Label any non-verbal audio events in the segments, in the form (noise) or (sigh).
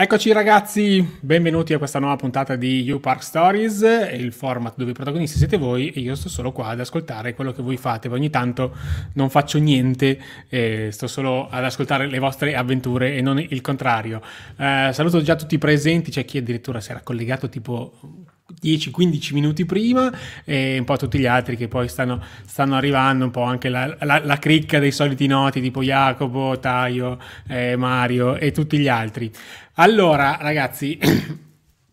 Eccoci ragazzi, benvenuti a questa nuova puntata di U Park Stories, il format dove i protagonisti siete voi e io sto solo qua ad ascoltare quello che voi fate, ogni tanto non faccio niente, eh, sto solo ad ascoltare le vostre avventure e non il contrario. Eh, saluto già tutti i presenti, c'è chi addirittura si era collegato tipo 10-15 minuti prima e un po' tutti gli altri che poi stanno, stanno arrivando, un po' anche la, la, la, cricca dei soliti noti tipo Jacopo, Taio, eh, Mario e tutti gli altri. Allora, ragazzi, (clears throat)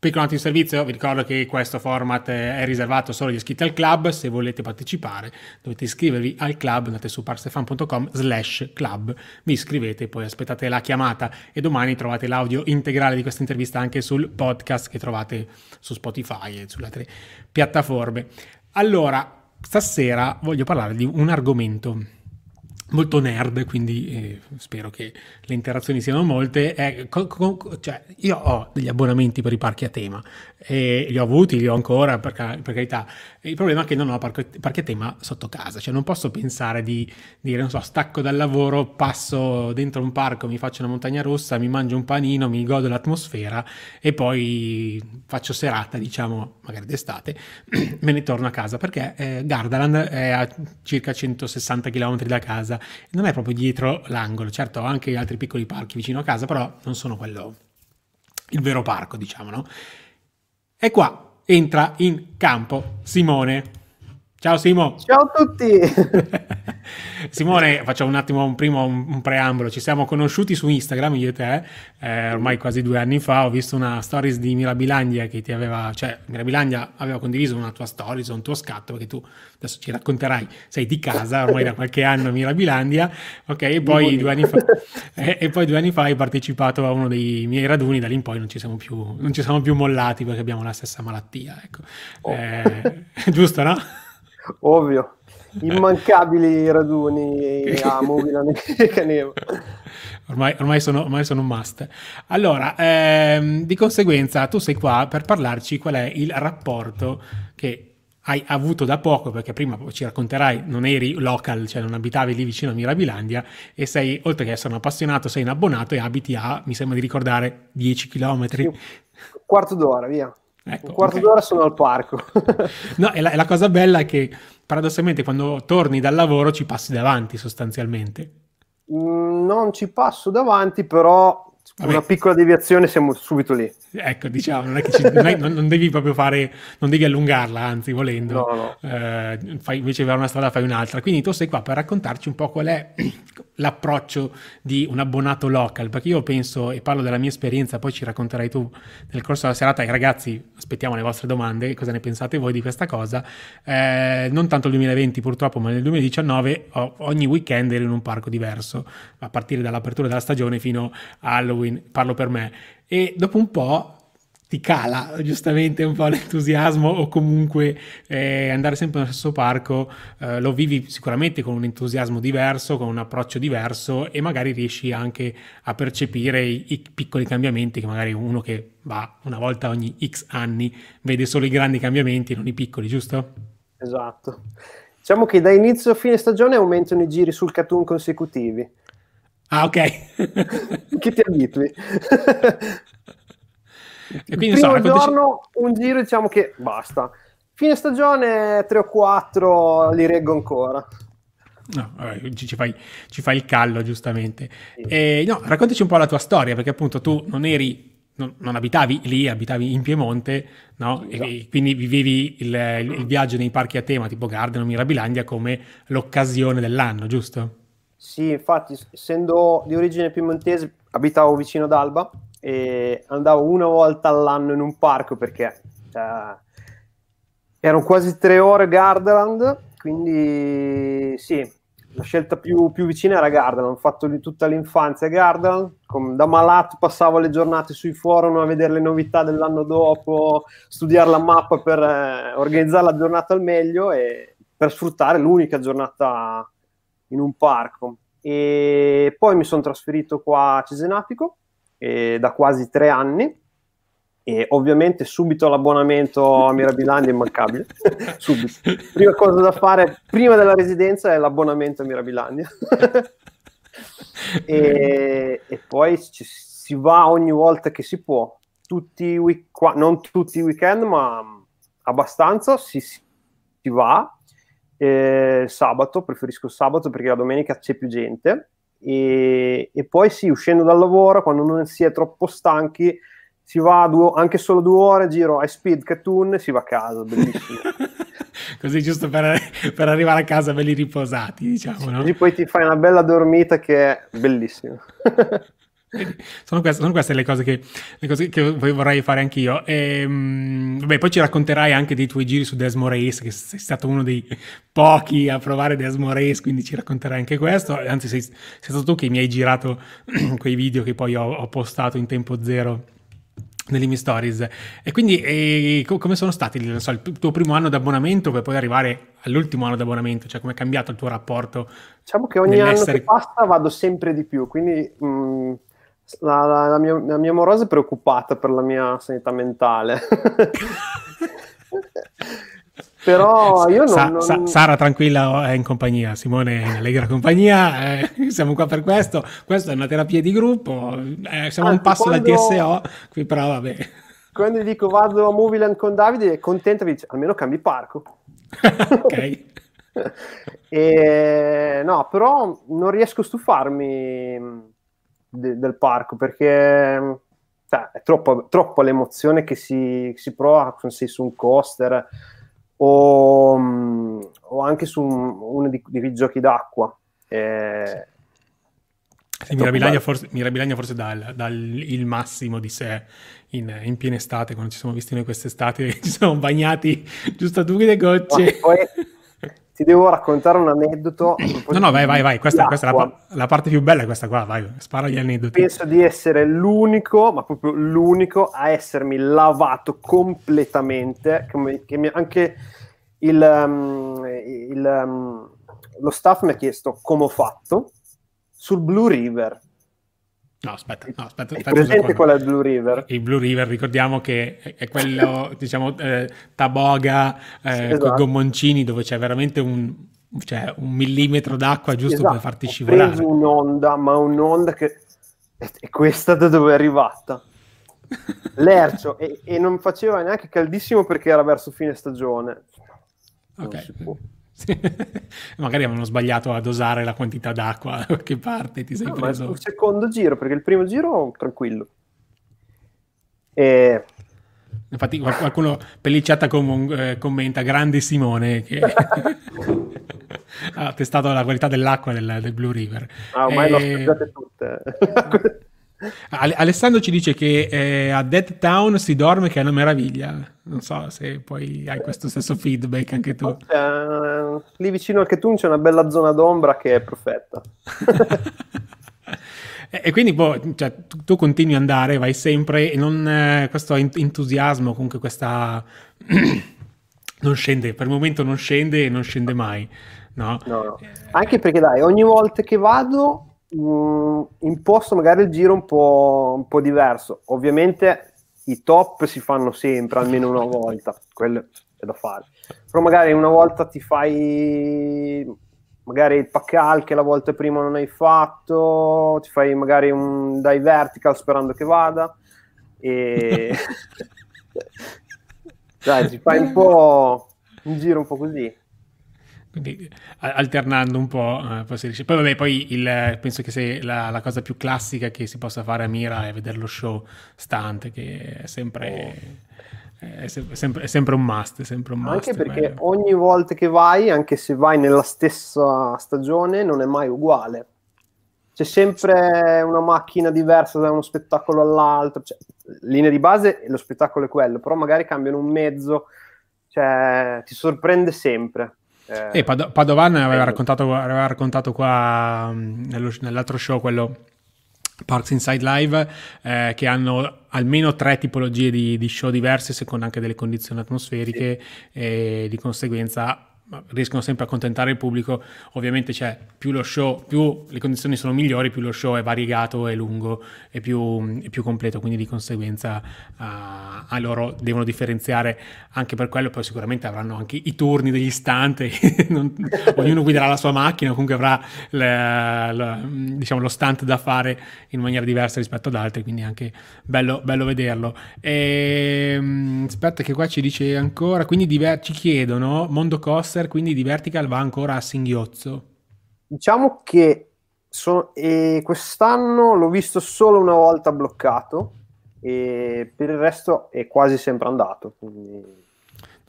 piccolo noto di servizio, vi ricordo che questo format è riservato solo agli iscritti al club, se volete partecipare dovete iscrivervi al club, andate su parstefan.com slash club, vi iscrivete, poi aspettate la chiamata e domani trovate l'audio integrale di questa intervista anche sul podcast che trovate su Spotify e sulle altre piattaforme. Allora, stasera voglio parlare di un argomento molto nerd, quindi eh, spero che le interazioni siano molte. Eh, co- co- cioè, io ho degli abbonamenti per i parchi a tema, e li ho avuti, li ho ancora per, per carità. Il problema è che non ho parchi, parchi a tema sotto casa, cioè non posso pensare di dire, non so, stacco dal lavoro, passo dentro un parco, mi faccio una montagna rossa, mi mangio un panino, mi godo l'atmosfera e poi faccio serata, diciamo, magari d'estate, (clears throat) me ne torno a casa perché eh, Gardaland è a circa 160 km da casa casa, non è proprio dietro l'angolo, certo ho anche altri piccoli parchi vicino a casa, però non sono quello, il vero parco, diciamo, no? E qua entra in campo Simone. Ciao Simo. Ciao a tutti. (laughs) Simone, facciamo un attimo un primo un, preambolo. Ci siamo conosciuti su Instagram, io e te, eh, ormai quasi due anni fa. Ho visto una stories di Mirabilandia che ti aveva, cioè Mirabilandia aveva condiviso una tua stories, un tuo scatto, perché tu adesso ci racconterai, sei di casa ormai da qualche anno a Mirabilandia, ok? E poi, due anni fa, eh, e poi due anni fa hai partecipato a uno dei miei raduni, da lì in poi non ci siamo più, non ci siamo più mollati perché abbiamo la stessa malattia, ecco. Oh. Eh, (laughs) giusto, no? Ovvio, immancabili raduni a Milano e Caneva. Ormai, ormai, sono, ormai sono un must. Allora, ehm, di conseguenza, tu sei qua per parlarci qual è il rapporto che hai avuto da poco, perché prima ci racconterai, non eri local, cioè non abitavi lì vicino a Mirabilandia, e sei, oltre che essere un appassionato, sei un abbonato e abiti a, mi sembra di ricordare, 10 km. Sì, un quarto d'ora, via. Ecco, un quarto okay. d'ora sono al parco. (laughs) no, e la, e la, cosa bella è che paradossalmente quando torni dal lavoro ci passi davanti sostanzialmente. Mm, non ci passo davanti, però Vabbè. una piccola deviazione siamo subito lì. Ecco, diciamo, non, è che ci, non, è, non, devi proprio fare, non devi allungarla, anzi, volendo. No, no. Eh, fai, invece di una strada fai un'altra. Quindi tu sei qua per raccontarci un po' qual è (clears throat) l'approccio di un abbonato local, perché io penso, e parlo della mia esperienza, poi ci racconterai tu nel corso della serata, e ragazzi, aspettiamo le vostre domande, cosa ne pensate voi di questa cosa. Eh, non tanto il 2020 purtroppo, ma nel 2019 ogni weekend ero in un parco diverso, a partire dall'apertura della stagione fino a Halloween, parlo per me e dopo un po' ti cala giustamente un po' l'entusiasmo o comunque eh, andare sempre nello stesso parco eh, lo vivi sicuramente con un entusiasmo diverso, con un approccio diverso e magari riesci anche a percepire i, i piccoli cambiamenti che magari uno che va una volta ogni x anni vede solo i grandi cambiamenti, non i piccoli, giusto? Esatto. Diciamo che da inizio a fine stagione aumentano i giri sul cartoon consecutivi Ah, ok. (laughs) che ti abitui. (laughs) e quindi, Il primo so, giorno un giro diciamo che basta. Fine stagione 3 o 4 li reggo ancora. No, ci, ci, fai, ci, fai, il callo, giustamente. Sì. E, no, raccontaci un po' la tua storia, perché appunto tu non eri, non, non abitavi lì, abitavi in Piemonte, no? Esatto. E, quindi vivevi il, il, viaggio nei parchi a tema tipo Garden o Mirabilandia come l'occasione dell'anno, giusto? Sì, infatti, essendo di origine piemontese, abitavo vicino ad Alba e andavo una volta all'anno in un parco perché cioè, erano quasi tre ore Gardaland, quindi sì, la scelta più, più vicina era Gardaland. Ho fatto tutta l'infanzia Gardaland, da malato passavo le giornate sui forum a vedere le novità dell'anno dopo, studiare la mappa per eh, organizzare la giornata al meglio e per sfruttare l'unica giornata in un parco. E poi mi sono trasferito qua a Cesenatico eh, da quasi tre anni e ovviamente subito l'abbonamento a Mirabilandia è immancabile. (laughs) subito. Prima cosa da fare prima della residenza è l'abbonamento a Mirabilandia. (laughs) e, e, poi ci, si va ogni volta che si può, tutti week- non tutti i weekend, ma abbastanza, si, si va. Eh, sabato, preferisco sabato perché la domenica c'è più gente. E, e, poi sì, uscendo dal lavoro, quando non si è troppo stanchi, si va due, anche solo due ore, giro a speed cartoon e si va a casa, bellissimo. (laughs) Così giusto per, per, arrivare a casa belli riposati, diciamo, no? Così poi ti fai una bella dormita che è bellissima. (laughs) Sono queste, sono queste, le cose che, le cose che vorrei fare anch'io. E, ehm, vabbè, poi ci racconterai anche dei tuoi giri su Desmo Race, che sei stato uno dei pochi a provare Desmo Race, quindi ci racconterai anche questo. Anzi, sei, sei stato tu che mi hai girato (clears throat) quei video che poi ho, ho postato in tempo zero nelle mie stories. E quindi e, come sono stati so, il tuo primo anno d'abbonamento per poi arrivare all'ultimo anno d'abbonamento? Cioè come è cambiato il tuo rapporto? Diciamo che ogni anno che passa vado sempre di più, quindi mh, la, la, la, mia, la mia morosa è preoccupata per la mia sanità mentale. (laughs) Però io non, Sa, non... Sa, Sara tranquilla è in compagnia, Simone è in allegra compagnia, eh, siamo qua per questo, questa è una terapia di gruppo, eh, siamo Anzi, un passo quando... dal TSO, qui però vabbè. Quando gli dico vado a Movieland con Davide, è contenta, mi dice almeno cambi parco. (laughs) ok. (laughs) e, no, però non riesco a stufarmi de, del parco perché cioè, è troppo, troppo l'emozione che si, si prova sei su un coaster o, mm, o anche su un, uno di, di giochi d'acqua. Eh, sì, Mirabilandia forse, Mirabilandia forse il, dà il, massimo di sé in, in, piena estate, quando ci siamo visti noi quest'estate, (laughs) ci siamo bagnati giusto a due le gocce. Poi, ti devo raccontare un aneddoto. No, no, vai, vai, vai. Questa, questa è la, la, parte più bella, è questa qua, vai, spara gli aneddoti. Penso di essere l'unico, ma proprio l'unico, a essermi lavato completamente, come, che mi, anche il, um, il, um, lo staff mi ha chiesto come ho fatto sul Blue River. No, aspetta, no, aspetta. È presente è il Blue River? Il Blue River, ricordiamo che è quello, (laughs) diciamo, eh, taboga eh, esatto. con gommoncini dove c'è veramente un, cioè, un millimetro d'acqua giusto esatto. per farti scivolare. Ho preso un'onda, ma un'onda che... E questa da dove è arrivata? Lercio, e, e, non faceva neanche caldissimo perché era verso fine stagione. Ok. (laughs) Magari avevano sbagliato a dosare la quantità d'acqua (laughs) da qualche parte, ti sei no, preso... il secondo giro, perché il primo giro tranquillo. E... Infatti qualcuno pellicciata com- eh, commenta, grande Simone, che (laughs) ha testato la qualità dell'acqua del, del Blue River. Ah, ormai e... le ho tutte. Alessandro ci dice che eh, a Dead Town si dorme che è una meraviglia. Non so se poi hai questo stesso feedback anche tu. Uh, lì vicino al Ketun c'è una bella zona d'ombra che è perfetta. (laughs) e quindi boh, cioè, tu, tu, continui ad andare, vai sempre e non eh, questo entusiasmo, comunque questa... (clears throat) non scende, per il momento non scende e non scende mai. No? No, no. Anche perché dai, ogni volta che vado mh, mm, imposto magari il giro un po', un po' diverso. Ovviamente i top si fanno sempre, almeno una volta, quello è da fare. Però magari una volta ti fai magari il paccal che la volta prima non hai fatto, ti fai magari un dai vertical sperando che vada e (laughs) dai, ti fai un po' un giro un po' così quindi alternando un po' poi si riesce. Poi vabbè, poi il, penso che se la, la, cosa più classica che si possa fare a Mira è vedere lo show stunt, che è sempre, è sempre, è sempre un must. Sempre un must anche perché beh. ogni volta che vai, anche se vai nella stessa stagione, non è mai uguale. C'è sempre una macchina diversa da uno spettacolo all'altro. Cioè, linea di base, lo spettacolo è quello, però magari cambiano un mezzo, cioè ti sorprende sempre. Eh, Pad- Padovan aveva raccontato, aveva raccontato qua mm, nello, nell'altro show, quello Parks Inside Live, eh, che hanno almeno tre tipologie di, di, show diverse, secondo anche delle condizioni atmosferiche, sì. e di conseguenza riescono sempre a accontentare il pubblico. Ovviamente c'è più lo show, più le condizioni sono migliori, più lo show è variegato, è lungo, è più, più completo, quindi di conseguenza uh, a loro devono differenziare anche per quello, poi sicuramente avranno anche i turni degli stanti, (laughs) ognuno guiderà la sua macchina, comunque avrà le, le, diciamo, lo stunt da fare in maniera diversa rispetto ad altri, quindi anche bello, bello vederlo. E, ehm, aspetta che qua ci dice ancora, quindi diver- ci chiedono, Mondo Coaster, quindi di Vertical va ancora a singhiozzo? Diciamo che so, eh, quest'anno l'ho visto solo una volta bloccato e per il resto è quasi sempre andato. Quindi...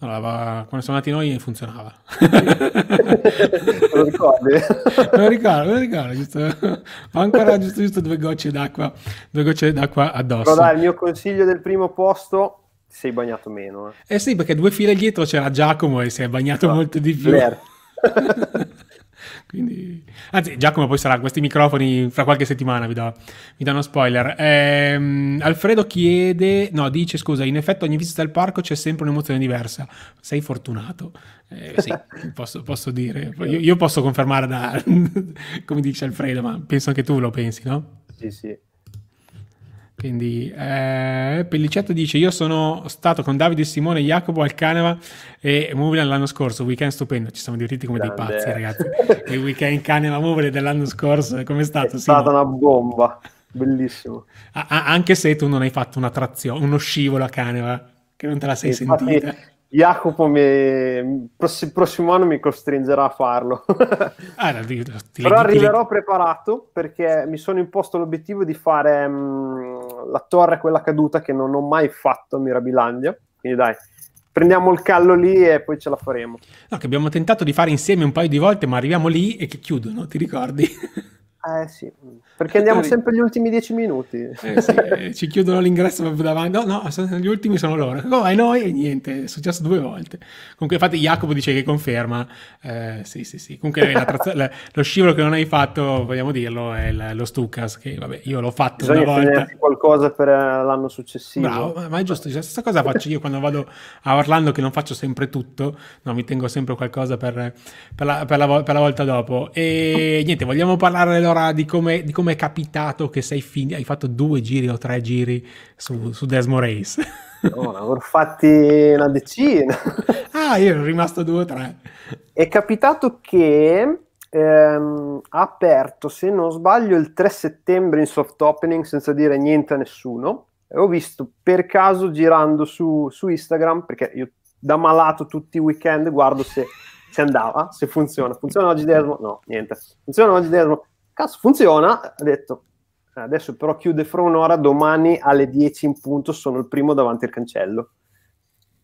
Allora, quando siamo andati noi funzionava. (laughs) lo ricordi? me (laughs) lo ricordo, me lo ricordo, giusto. Ho ancora giusto, giusto due gocce d'acqua, due gocce d'acqua addosso. Però dai, il mio consiglio del primo posto sei bagnato meno. Eh, eh sì, perché due file dietro c'era Giacomo e si è bagnato no, molto di più. (laughs) Quindi, anzi, Giacomo poi sarà questi microfoni fra qualche settimana, vi do, vi do uno spoiler. Ehm, Alfredo chiede, no, dice scusa, in effetti ogni visita al parco c'è sempre un'emozione diversa. Sei fortunato. Eh, sì, (laughs) posso, posso, dire. Io, io, posso confermare da, (laughs) come dice Alfredo, ma penso anche tu lo pensi, no? Sì, sì. Quindi eh, Pellicetto dice: Io sono stato con Davide, Simone, Jacopo al Caneva e Movile l'anno scorso. Weekend stupendo, ci siamo divertiti come Grande. dei pazzi, ragazzi. Il weekend Caneva Movile dell'anno scorso, come è stato? È stata una bomba, bellissimo. A- anche se tu non hai fatto una trazione, uno scivolo a Caneva, che non te la sei Infatti, sentita. Jacopo mi, il prossimo anno mi costringerà a farlo. (laughs) ah, ti, ti, Però arriverò ti... preparato perché mi sono imposto l'obiettivo di fare mh, la torre, quella caduta che non ho mai fatto a Mirabilandia. Quindi dai, prendiamo il callo lì e poi ce la faremo. No, che abbiamo tentato di fare insieme un paio di volte, ma arriviamo lì e che chiudono, ti ricordi? Eh sì, perché andiamo sempre gli ultimi dieci minuti. Eh sì, eh, ci chiudono l'ingresso proprio davanti. No, no, gli ultimi sono loro. Oh, e noi e niente, è successo due volte. Comunque, infatti, Jacopo dice che conferma. Eh, sì, sì, sì. Comunque, la trazza, la, lo scivolo che non hai fatto, vogliamo dirlo, è il, lo Stucas, che vabbè, io l'ho fatto Bisogna una volta. qualcosa per l'anno successivo. Bravo, ma è giusto. La stessa cosa faccio io quando vado a Orlando, che non faccio sempre tutto, no, mi tengo sempre qualcosa per, per, la, per, la, per la volta dopo. E niente, vogliamo parlare allora di come, di come è capitato che sei fin- hai fatto due giri o tre giri su, su Desmo Race. No, ne avrò fatti una decina. (laughs) ah, io ero rimasto due o tre. È capitato che ehm, ha aperto, se non sbaglio, il 3 settembre in soft opening senza dire niente a nessuno. E ho visto per caso girando su, su Instagram, perché io da malato tutti i weekend guardo se, se andava, se funziona. Funziona oggi Desmo? No, niente. Funziona oggi Desmo? Cazzo, funziona. Ha detto, adesso però chiude fra un'ora, domani alle 10 in punto sono il primo davanti al cancello.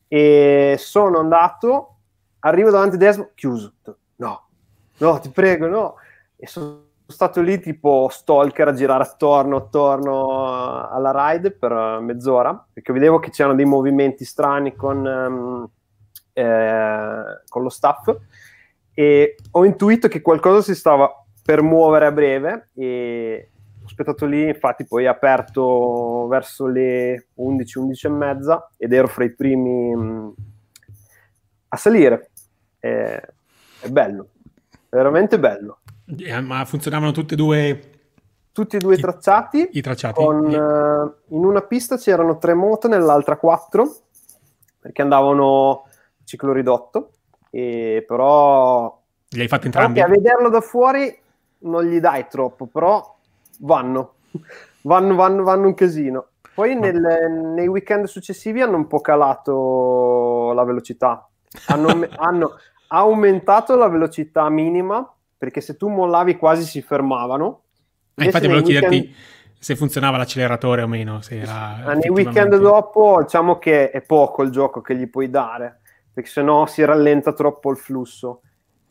E sono andato, arrivo davanti a Desmo, chiuso. No, no, ti prego, no. E sono stato lì tipo stalker a girare attorno, attorno alla ride per mezz'ora, perché vedevo che c'erano dei movimenti strani con, um, eh, con lo staff e ho intuito che qualcosa si stava per muovere a breve e ho aspettato lì, infatti poi è aperto verso le 11, 11 e mezza ed ero fra i primi mh, mm, a salire. È, è bello, veramente bello. Eh, ma funzionavano tutte e due tutti e due i tracciati. I tracciati. Con, uh, in una pista c'erano tre moto, nell'altra quattro, perché andavano ciclo ridotto. E però. Li hai fatti entrambi? a vederlo da fuori non gli dai troppo, però vanno, (laughs) vanno, vanno, vanno un casino. Poi nel, nei weekend successivi hanno un po' calato la velocità, hanno, (laughs) hanno aumentato la velocità minima perché se tu mollavi quasi si fermavano. Eh, infatti volevo weekend... chiederti se funzionava l'acceleratore o meno. Se era nei weekend dopo diciamo che è poco il gioco che gli puoi dare, perché sennò si rallenta troppo il flusso.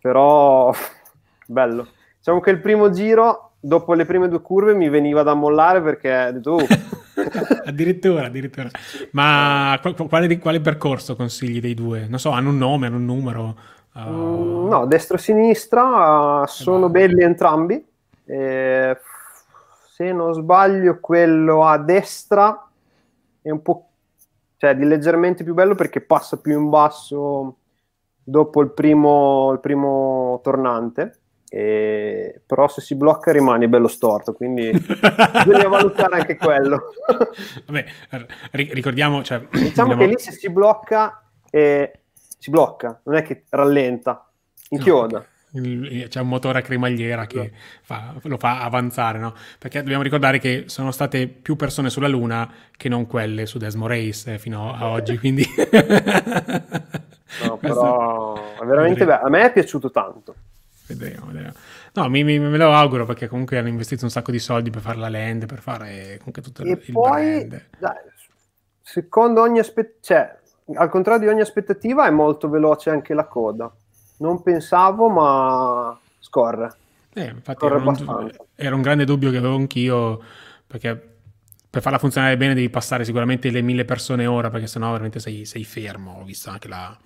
Però (laughs) bello. Diciamo che il primo giro, dopo le prime due curve, mi veniva da mollare perché detto... Uh. (laughs) addirittura, addirittura. Ma quale, quale, percorso consigli dei due? Non so, hanno un nome, hanno un numero? Uh... no, destra-sinistra, sono belli entrambi. Eh, se non sbaglio, quello a destra è un po' cioè di leggermente più bello perché passa più in basso dopo il primo, il primo tornante. E... però se si blocca rimane bello storto quindi (laughs) bisogna valutare anche quello Vabbè, ricordiamo cioè, diciamo vogliamo... che lì se si blocca eh, si blocca non è che rallenta inchioda no c'è un motore a cremagliera che fa, lo fa avanzare, no? Perché dobbiamo ricordare che sono state più persone sulla Luna che non quelle su Desmo Race fino a oggi, quindi... no, però (laughs) è veramente bello. A me è piaciuto tanto. Vedremo, vedremo. No, mi, mi, me lo auguro perché comunque hanno investito un sacco di soldi per fare la land, per fare comunque tutto e il, poi, dai, secondo ogni aspettativa, cioè, al contrario di ogni aspettativa, è molto veloce anche la coda non pensavo, ma scorre. Eh, infatti era, un, era un grande dubbio che avevo anch'io, perché per farla funzionare bene devi passare sicuramente le mille persone ora, perché sennò veramente sei, sei fermo. Ho visto anche la,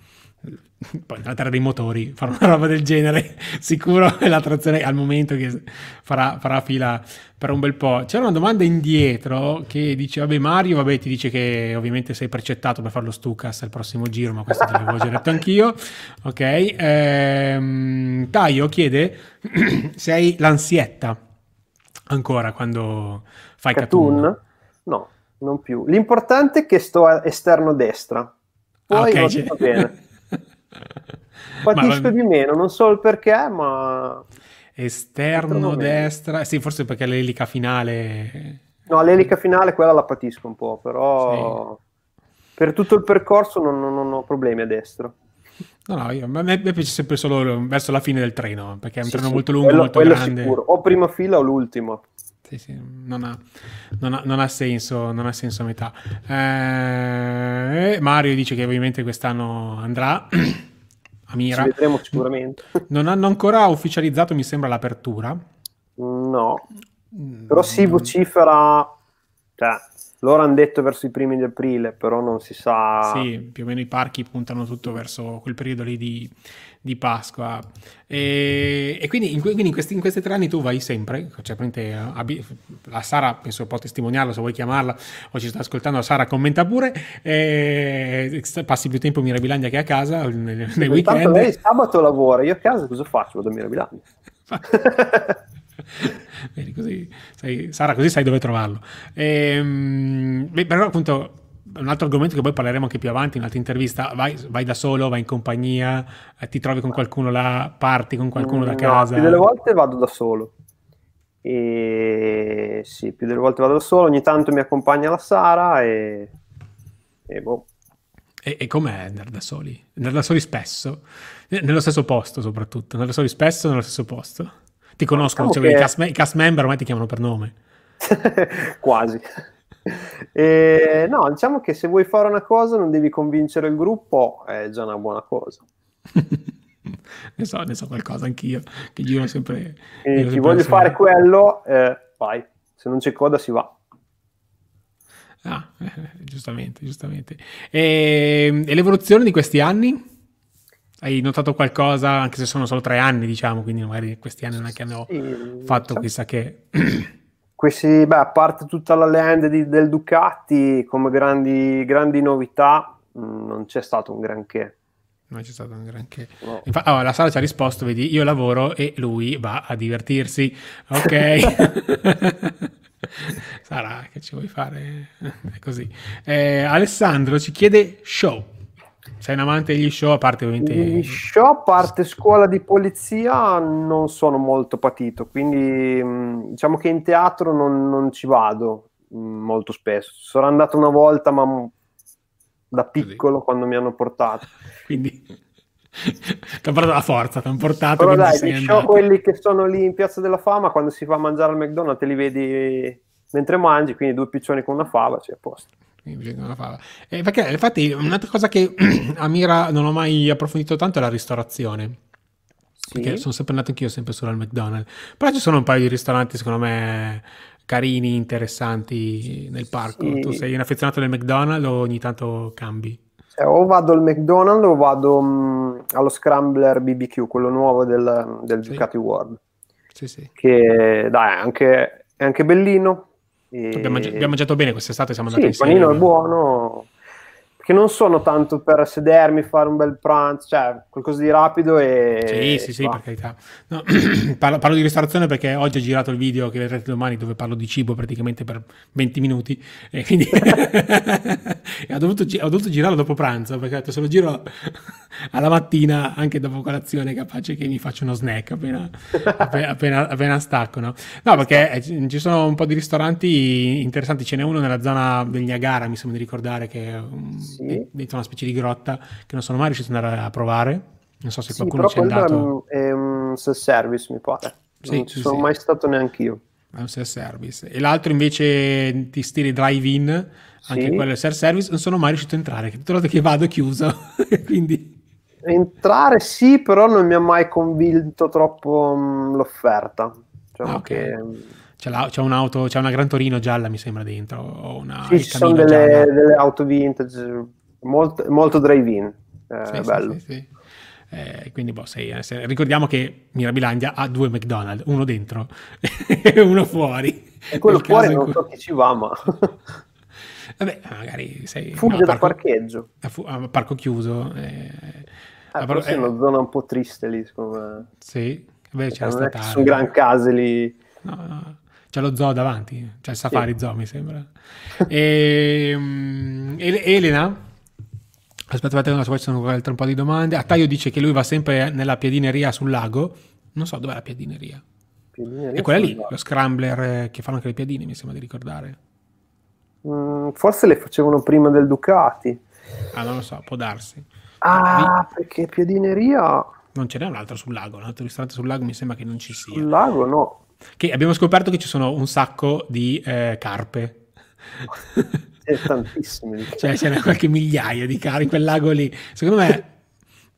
poi nella terra dei motori fare una roba del genere (laughs) sicuro è la trazione al momento che farà, farà, fila per un bel po' c'era una domanda indietro che dice vabbè Mario vabbè ti dice che ovviamente sei precettato per fare lo Stucas al prossimo giro ma questo te l'avevo già detto anch'io. Ok ehm, Taio chiede (clears throat) se hai l'ansietta ancora quando fai cartoon, cartoon? no non più. L'importante è che sto a esterno destra. Poi ah, okay, va bene (laughs) Patisco di meno, non so il perché, ma... Esterno, destra... Sì, forse perché l'elica finale... No, l'elica finale quella la patisco un po', però sì. per tutto il percorso non, non, non ho problemi a destra. No, no, io, a me, piace sempre solo verso la fine del treno, perché è un sì, treno sì, molto lungo, quello, molto quello grande. Sicuro. O prima fila o l'ultima. Sì, sì, non ha, non ha, non ha senso, non ha senso a metà. Eh, Mario dice che ovviamente quest'anno andrà (clears throat) a Mira. Ci vedremo sicuramente. (laughs) Non hanno ancora ufficializzato, mi sembra, l'apertura. No, però si vocifera, cioè, loro hanno detto verso i primi di aprile, però non si sa. Sì, più o meno i parchi puntano tutto verso quel periodo lì di, di Pasqua. E, e quindi, in, quindi in, questi, in, questi, tre anni tu vai sempre, cioè, abbi, la Sara penso può testimoniarlo se vuoi chiamarla o ci sta ascoltando, la Sara commenta pure, e, passi più tempo a Mirabilandia che a casa nei, nei weekend. lei sabato lavora, io a casa cosa faccio? Vado a Mirabilandia. (laughs) Vedi, così sai, Sara, così sai dove trovarlo. Ehm, beh, però appunto un altro argomento che poi parleremo anche più avanti in un'altra intervista, vai, vai da solo, vai in compagnia, eh, ti trovi con qualcuno là, parti con qualcuno da casa? No, più delle volte vado da solo. E sì, più delle volte vado da solo, ogni tanto mi accompagna la Sara e, e boh. E, e com'è andare da soli? Andare da soli spesso? Nello stesso posto soprattutto, andare da soli spesso nello stesso posto? Ti conoscono, diciamo cioè, che... i, cast, i cast member ormai ti chiamano per nome. (laughs) Quasi. E, no, diciamo che se vuoi fare una cosa non devi convincere il gruppo, è già una buona cosa. (laughs) ne, so, ne so qualcosa anch'io, che giro sempre... E ti voglio fare quello, eh, vai, se non c'è coda si va. Ah, eh, giustamente, giustamente. E, e l'evoluzione di questi anni? Hai notato qualcosa, anche se sono solo tre anni, diciamo, quindi magari questi anni non è che hanno sì, fatto diciamo. chissà che... Questi, beh, a parte tutta la land di, del Ducati, come grandi, grandi novità, mh, mm, non c'è stato un granché. Non c'è stato un granché. No. Infatti, oh, la sala ci ha risposto, vedi, io lavoro e lui va a divertirsi. Ok. (laughs) Sarà che ci vuoi fare? È così. Eh, Alessandro ci chiede show. Sei un amante degli show, a parte ovviamente... Gli show, a parte scuola di polizia, non sono molto patito, quindi mm, diciamo che in teatro non, non ci vado mm, molto spesso. Sono andato una volta, ma da piccolo, Così. quando mi hanno portato. quindi (laughs) ti hanno portato la forza, ti hanno portato... Però dai, gli show quelli che sono lì in Piazza della Fama, quando si va a mangiare al McDonald's, te li vedi mentre mangi, quindi due piccioni con una fava, c'è a posto. Eh, perché infatti un'altra cosa che (clears throat) a Mira non ho mai approfondito tanto è la ristorazione. Sì. Perché sono sempre andato anch'io sempre solo al McDonald's. Però ci sono un paio di ristoranti secondo me carini, interessanti nel parco. Sì. Tu sei un affezionato del McDonald's o ogni tanto cambi? Eh, o vado al McDonald's o vado mh, mm, allo Scrambler BBQ, quello nuovo del, del sì. Ducati World. Sì, sì. Che dai, anche, è anche bellino, e... Abbiamo, abbiamo, mangiato bene quest'estate, siamo andati sì, insieme. Il panino è buono. Che non sono tanto per sedermi, fare un bel pranzo, cioè qualcosa di rapido e... Sì, sì, sì, per carità. No, (clears throat) parlo, parlo, di ristorazione perché oggi ho girato il video che vedrete domani dove parlo di cibo praticamente per 20 minuti e quindi (laughs) (laughs) ho, dovuto, ho, dovuto, girarlo dopo pranzo perché ho detto se lo giro alla mattina anche dopo colazione capace che mi faccio uno snack appena, appena, appena, appena stacco, no? No, perché eh, ci sono un po' di ristoranti interessanti, ce n'è uno nella zona del Niagara, mi sembra di ricordare che è sì. dentro una specie di grotta che non sono mai riuscito ad andare a provare. Non so se sì, qualcuno ci è andato. È un self-service, mi pare. Sì, non ci sono mai stato neanche io. È un self-service. E l'altro invece di stile drive-in, anche quello è self-service, non sono mai riuscito a entrare. Tutte le volte che vado chiuso, (laughs) quindi... Entrare sì, però non mi ha mai convinto troppo um, l'offerta. Cioè, ah, okay. che c'è, la, c'è, un'auto, c'è una Gran Torino gialla, mi sembra, dentro. O una sì, ci sono delle, delle, auto vintage, molto, molto drive-in. Eh, sì, bello. Sì, sì, eh, quindi, boh, sei, eh, ricordiamo che Mirabilandia ha due McDonald's, uno dentro (laughs) e uno fuori. E quello fuori non so chi ci va, ma... (laughs) Vabbè, magari sei... Fugge no, da parco, parcheggio. A, fu- a parco chiuso. Eh, ah, però è una zona un po' triste lì, secondo me. Sì, Beh, c'è cioè, sono gran case lì. No, no c'è lo zoo davanti, c'è il safari sì. zoo mi sembra. (laughs) E, um, Elena, aspetta, aspetta, poi ci sono un po' di domande. Attaio dice che lui va sempre nella piadineria sul lago. Non so dov'è la piadineria. piadineria è quella lì, lago. lo scrambler che fanno anche le piadine, mi sembra di ricordare. Mm, forse le facevano prima del Ducati. Ah, non lo so, può darsi. Ah, lì... perché piadineria... Non ce n'è un altro sul lago, un altro ristorante sul lago mi sembra che non ci sia. Sul lago no, che abbiamo scoperto che ci sono un sacco di eh, carpe. C'è (laughs) tantissime. cioè, ce n'è qualche migliaia di carpe in quel lago lì. Secondo me,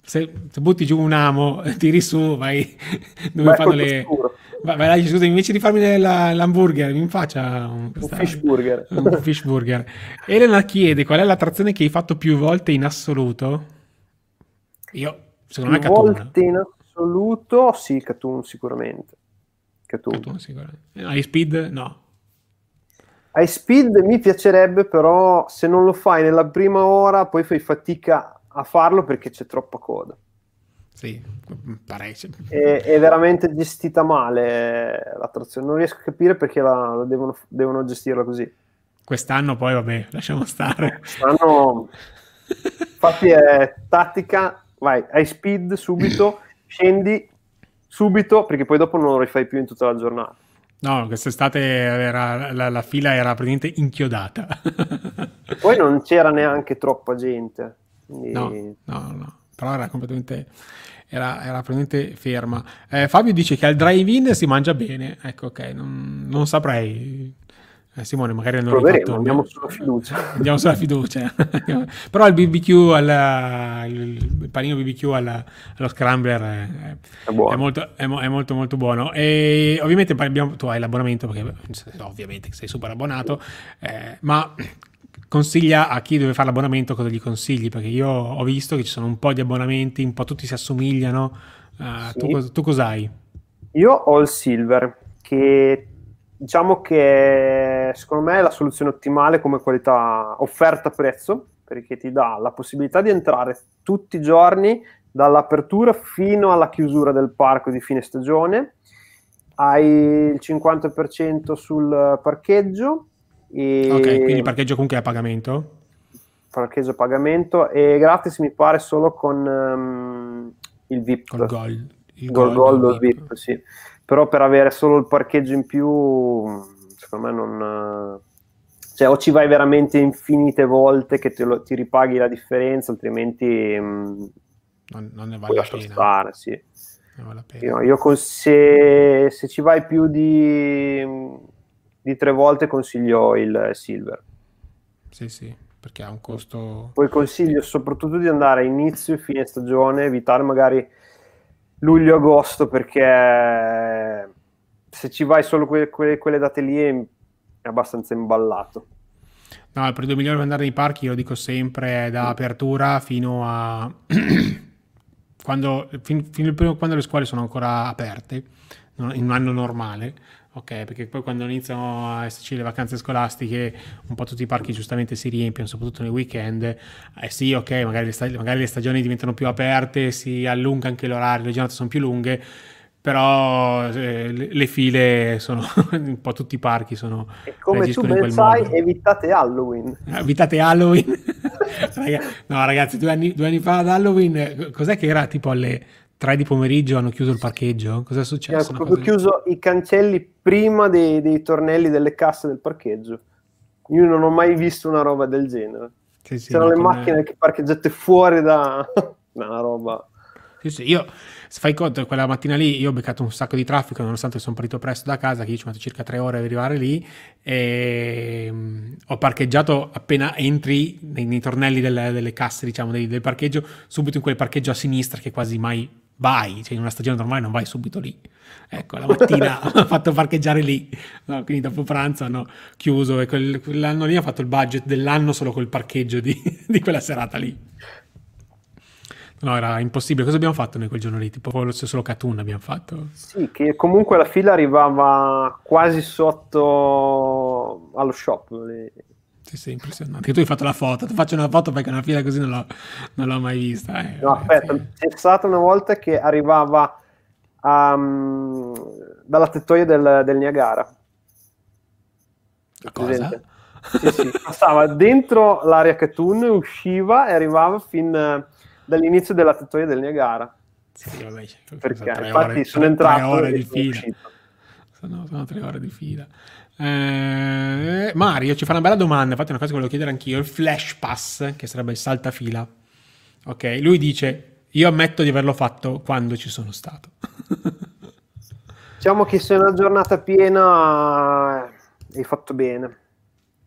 se, se butti giù un amo, tiri su, vai (laughs) dove vai fanno le... Vai, vai scusa, invece di farmi la, l'hamburger, mi faccia un, un fish burger. Un (laughs) fish burger. Elena chiede qual è l'attrazione che hai fatto più volte in assoluto? Io, secondo me, Catun. volte in assoluto, sì, Catun sicuramente. Cartoon. Cartoon sicuramente. High Speed no. High Speed mi piacerebbe, però se non lo fai nella prima ora poi fai fatica a farlo perché c'è troppa coda. Sì, parecchio. È, è veramente gestita male l'attrazione. Non riesco a capire perché la, la devono, devono gestirla così. Quest'anno poi vabbè, lasciamo stare. Quest'anno (laughs) infatti è tattica, vai, high speed subito, (clears throat) scendi, subito perché poi dopo non lo rifai più in tutta la giornata. No, quest'estate era, la, la, fila era praticamente inchiodata. (laughs) poi non c'era neanche troppa gente. Quindi... No, no, no, però era completamente, era, era praticamente ferma. Eh, Fabio dice che al drive-in si mangia bene. Ecco, ok, non, non saprei eh, Simone, magari non Proveremo, fatto... andiamo sulla fiducia. (laughs) andiamo sulla fiducia. (laughs) Però il BBQ, alla, il panino BBQ alla, allo scrambler è, è, è, molto, è, molto, molto buono. E ovviamente abbiamo, tu hai l'abbonamento perché ovviamente sei super abbonato, eh, ma consiglia a chi deve fare l'abbonamento cosa gli consigli perché io ho visto che ci sono un po' di abbonamenti, un po' tutti si assomigliano. Uh, sì. tu, tu cos'hai? Io ho il Silver che diciamo che secondo me è la soluzione ottimale come qualità offerta-prezzo perché ti dà la possibilità di entrare tutti i giorni dall'apertura fino alla chiusura del parco di fine stagione. Hai il 50% sul parcheggio e ok quindi parcheggio comunque a pagamento? Parcheggio a pagamento e gratis mi pare solo con um, il VIP Col gold. Il gold, gold, gold VIP. VIP sì però per avere solo il parcheggio in più, secondo me non... Cioè, o ci vai veramente infinite volte che lo, ti ripaghi la differenza, altrimenti non, non, ne vale la pena. Stare, sì. vale io, io con, se, se, ci vai più di, di tre volte consiglio il Silver. Sì, sì, perché ha un costo... Poi consiglio soprattutto di andare a inizio e fine stagione, evitare magari luglio-agosto perché se ci vai solo que- que- quelle date lì è, abbastanza imballato. No, il periodo migliore per andare nei parchi, io lo dico sempre, è da mm. apertura fino a... (clears throat) quando, fin, fino primo, quando le scuole sono ancora aperte, in un anno normale, Ok, perché poi quando iniziano a esserci le vacanze scolastiche, un po' tutti i parchi giustamente si riempiono, soprattutto nei weekend. Eh sì, ok, magari le, stag- magari le stagioni diventano più aperte, si allunga anche l'orario, le giornate sono più lunghe, però eh, le file sono (laughs) un po' tutti i parchi sono e come tu ben sai modo. evitate Halloween evitate Halloween (laughs) no ragazzi due anni, due anni, fa ad Halloween cos'è che era tipo alle 3 di pomeriggio hanno chiuso il parcheggio? Cosa è successo? hanno proprio chiuso i cancelli prima dei, dei, tornelli delle casse del parcheggio. Io non ho mai visto una roba del genere. Sì, sì, c'erano le macchine che parcheggiate fuori da (laughs) una roba. Sì, sì, io se fai conto, quella mattina lì io ho beccato un sacco di traffico, nonostante sono partito presto da casa, che io ci ho messo circa tre ore ad arrivare lì, e um, ho parcheggiato appena entri nei, nei tornelli delle, delle casse, diciamo, del, del, parcheggio, subito in quel parcheggio a sinistra che quasi mai vai, cioè in una stagione normale non vai subito lì. Ecco, la mattina (laughs) ho fatto parcheggiare lì, no, quindi dopo pranzo hanno chiuso e quel, quell'anno lì ho fatto il budget dell'anno solo col parcheggio di, (laughs) di quella serata lì. No, era impossibile. Cosa abbiamo fatto noi quel giorno lì? Tipo solo Catun abbiamo fatto? Sì, che comunque la fila arrivava quasi sotto allo shop. Sì, sì, impressionante. Che tu hai fatto la foto, ti faccio una foto perché una fila così non l'ho, non l'ho mai vista. Eh, no, aspetta, c'è stata una volta che arrivava um, dalla tettoia del, del Niagara. Cosa? Sì, sì, passava dentro l'area Catun, usciva e arrivava fin dall'inizio della tettoia del Niagara. Sì, vabbè, perché infatti ore, sono entrato tre ore di fila. Sono, sono, tre ore di fila. Eh, Mario ci fa una bella domanda, infatti è una cosa che volevo chiedere anch'io, il flash pass, che sarebbe il saltafila. Ok, lui dice, io ammetto di averlo fatto quando ci sono stato. (laughs) diciamo che se è una giornata piena hai fatto bene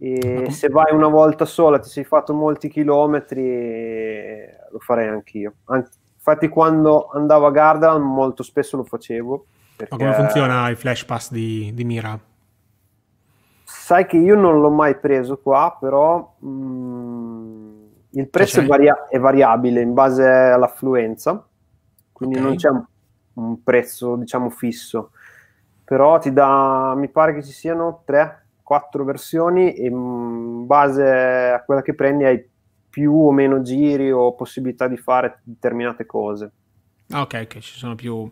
e se vai una volta sola, ti sei fatto molti chilometri, lo farei anch'io. Anzi, infatti, quando andavo a Gardaland, molto spesso lo facevo. Perché... Ma come funziona il flash pass di, di, Mira? Sai che io non l'ho mai preso qua, però mh, mm, il prezzo è, varia- è, variabile in base all'affluenza, quindi okay. non c'è un, un prezzo, diciamo, fisso. Però ti dà, mi pare che ci siano tre quattro versioni e in base a quella che prendi hai più o meno giri o possibilità di fare determinate cose. Ah, ok, ok, ci sono più,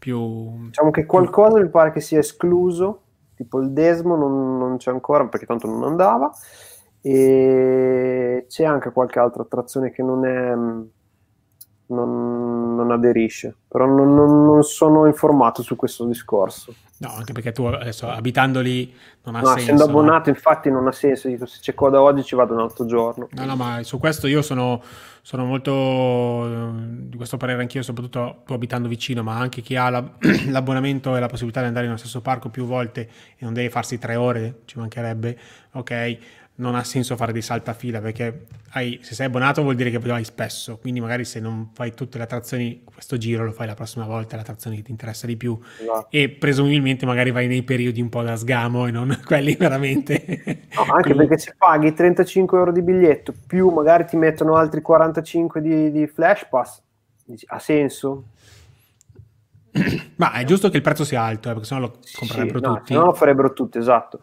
più... Diciamo che qualcosa mi pare che sia escluso, tipo il Desmo non, non c'è ancora perché tanto non andava, e c'è anche qualche altra attrazione che non è... Non, non aderisce, però non, non, non sono informato su questo discorso. No, anche perché tu adesso abitando lì non ha no, senso. essendo abbonato, no? infatti, non ha senso. Dico, se c'è coda oggi ci vado un altro giorno. No, no, ma su questo io sono, sono molto di questo parere anch'io, soprattutto tu abitando vicino, ma anche chi ha la, (clears throat) l'abbonamento e la possibilità di andare nello stesso parco più volte e non deve farsi tre ore, ci mancherebbe, ok non ha senso fare dei saltafila perché hai, se sei abbonato vuol dire che vai spesso, quindi magari se non fai tutte le attrazioni questo giro lo fai la prossima volta, l'attrazione che ti interessa di più esatto. e presumibilmente magari vai nei periodi un po' da sgamo e non (laughs) quelli veramente... No, anche perché se paghi 35 euro di biglietto più magari ti mettono altri 45 di, di flash pass, ha senso? (coughs) Ma è giusto che il prezzo sia alto, eh, perché sennò lo comprerebbero sì, tutti. No, lo farebbero tutti, esatto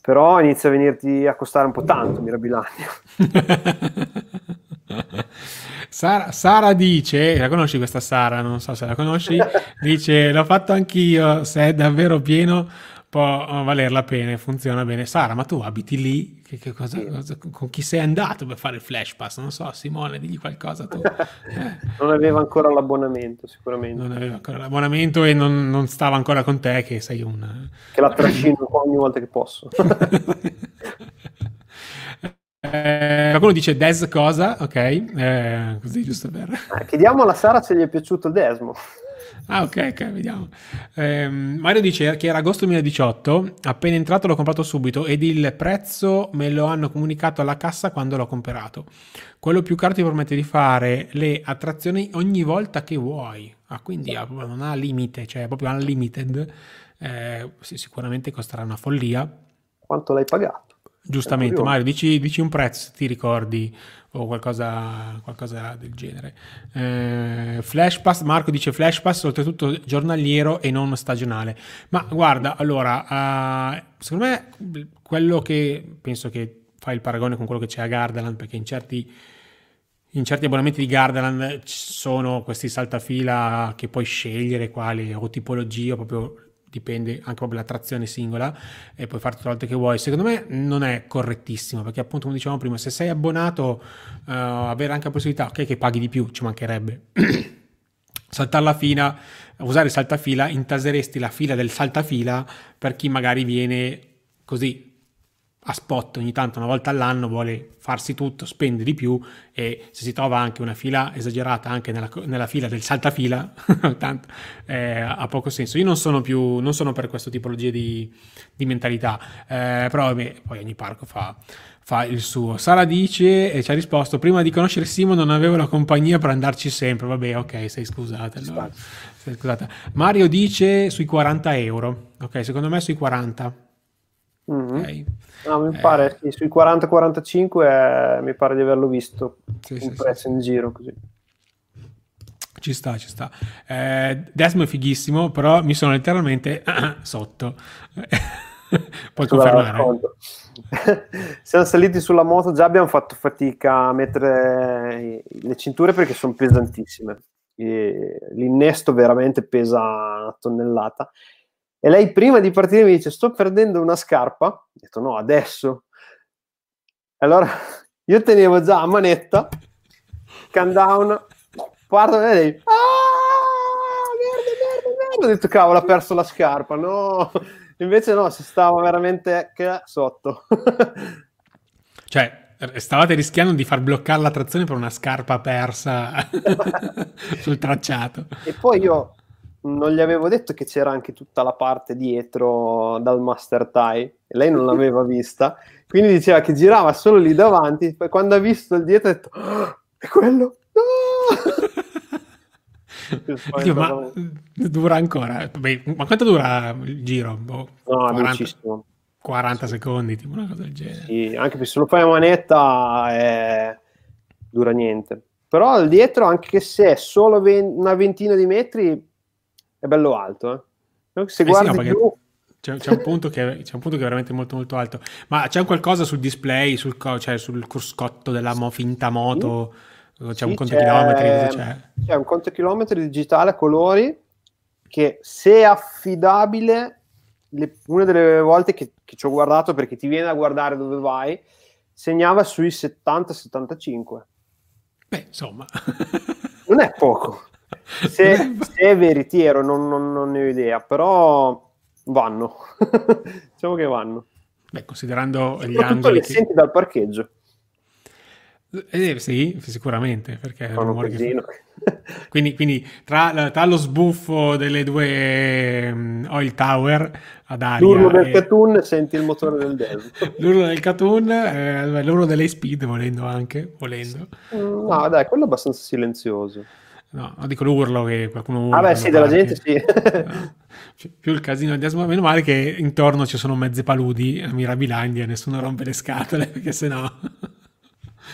però inizia a venirti a costare un po' tanto Mirabilandia. (laughs) Sara, Sara, dice, la conosci questa Sara? Non so se la conosci, (laughs) dice l'ho fatto anch'io, se è davvero pieno può valer la pena, funziona bene. Sara, ma tu abiti lì? Che, che cosa, cosa, con chi sei andato per fare il flash pass? Non so, Simone, digli qualcosa tu. (laughs) Eh. non aveva ancora l'abbonamento, sicuramente. Non aveva ancora l'abbonamento e non, non stava ancora con te, che sei un... Che la trascino ogni volta che posso. (laughs) Eh, qualcuno dice Des cosa, ok, eh, così giusto per... Eh, chiediamo alla Sara se gli è piaciuto Desmo. (laughs) Ah, ok, ok, vediamo. Eh, Mario dice che era agosto 2018, appena entrato l'ho comprato subito ed il prezzo me lo hanno comunicato alla cassa quando l'ho comprato. Quello più caro ti permette di fare le attrazioni ogni volta che vuoi. Ah, quindi non ha limite, cioè proprio unlimited. Eh, sicuramente costerà una follia. Quanto l'hai pagato? Giustamente, Mario, dici, dici, un prezzo, ti ricordi o qualcosa, qualcosa del genere. Eh, flash Pass, Marco dice Flash Pass, oltretutto giornaliero e non stagionale. Ma guarda, allora, uh, secondo me quello che penso che fa il paragone con quello che c'è a Gardaland, perché in certi in certi abbonamenti di Gardaland ci sono questi saltafila che puoi scegliere quali o tipologia, proprio dipende anche proprio l'attrazione singola e puoi fare tutte le volte che vuoi. Secondo me non è correttissimo perché appunto come dicevamo prima, se sei abbonato uh, avere anche la possibilità, ok che paghi di più, ci mancherebbe. (clears throat) Saltare la fila, usare il saltafila, intaseresti la fila del saltafila per chi magari viene così a spot ogni tanto una volta all'anno vuole farsi tutto, spende di più e se si trova anche una fila esagerata anche nella, nella fila del saltafila, (laughs) tanto, eh, ha poco senso. Io non sono più, non sono per questa tipologia di, di mentalità, eh, però vabbè, poi ogni parco fa, fa il suo. Sara dice e ci ha risposto: Prima di conoscere Simo non avevo la compagnia per andarci sempre. Vabbè, ok, sei scusata. Allora. Sei scusata. Mario dice sui 40 euro. Ok, secondo me sui 40. Mm-hmm. Okay. No, mi pare sì, sui 40-45 eh, mi pare di averlo visto sì, un sì, prezzo sì. in giro così. Ci sta, ci sta. Eh, Desmo è fighissimo, però mi sono letteralmente (coughs) sotto. (laughs) Puoi confermare? (laughs) Siamo saliti sulla moto, già abbiamo fatto fatica a mettere le cinture perché sono pesantissime. E l'innesto veramente pesa una tonnellata e lei prima di partire mi dice sto perdendo una scarpa. Ho detto no, adesso. Allora io tenevo già a manetta, countdown, parto e lei, ah, merda, merda, merda. Ho detto cavolo, ha perso la scarpa, no. Invece no, si stava veramente sotto. (laughs) cioè, stavate rischiando di far bloccare la trazione per una scarpa persa (laughs) (laughs) sul tracciato. E poi io non gli avevo detto che c'era anche tutta la parte dietro dal master tie e lei non l'aveva (laughs) vista. Quindi diceva che girava solo lì davanti. Poi quando ha visto il dietro ha detto oh, è quello? No! (laughs) Dio, ma dura ancora? Beh, ma quanto dura il giro? Boh, no, 40, 40 secondi tipo una cosa del genere. Sì, anche se lo fai a manetta è... dura niente. Però il dietro anche se è solo una ventina di metri è bello alto. Eh? Se eh guardi sì, no, più... C'è, c'è, un punto che, c'è un punto che è veramente molto molto alto. Ma c'è un qualcosa sul display, sul, cioè sul cruscotto della mo, finta moto? C'è sì, un conto c'è, chilometri? C'è? c'è un conto chilometri digitale a colori che se affidabile, le, una delle volte che, che ci ho guardato perché ti viene a guardare dove vai, segnava sui 70-75. Beh, insomma. non è poco. Se, (laughs) se è veritiero non, non, non, ne ho idea, però vanno. (laughs) diciamo che vanno. Beh, considerando gli angoli... che... senti dal parcheggio. Eh, sì, sicuramente, perché è un che... quindi, quindi tra, tra, lo sbuffo delle due um, oil tower ad aria l'urlo del e... Catun senti il motore del Delta (laughs) l'urlo del Catun eh, l'urlo delle Speed volendo anche volendo. No dai quello è abbastanza silenzioso No, dico l'urlo che qualcuno urla. Ah beh sì, della gente sì. (laughs) no. Più il casino di Asmo, meno male che intorno ci sono mezze paludi a Mirabilandia, nessuno rompe le scatole, (laughs) perché sennò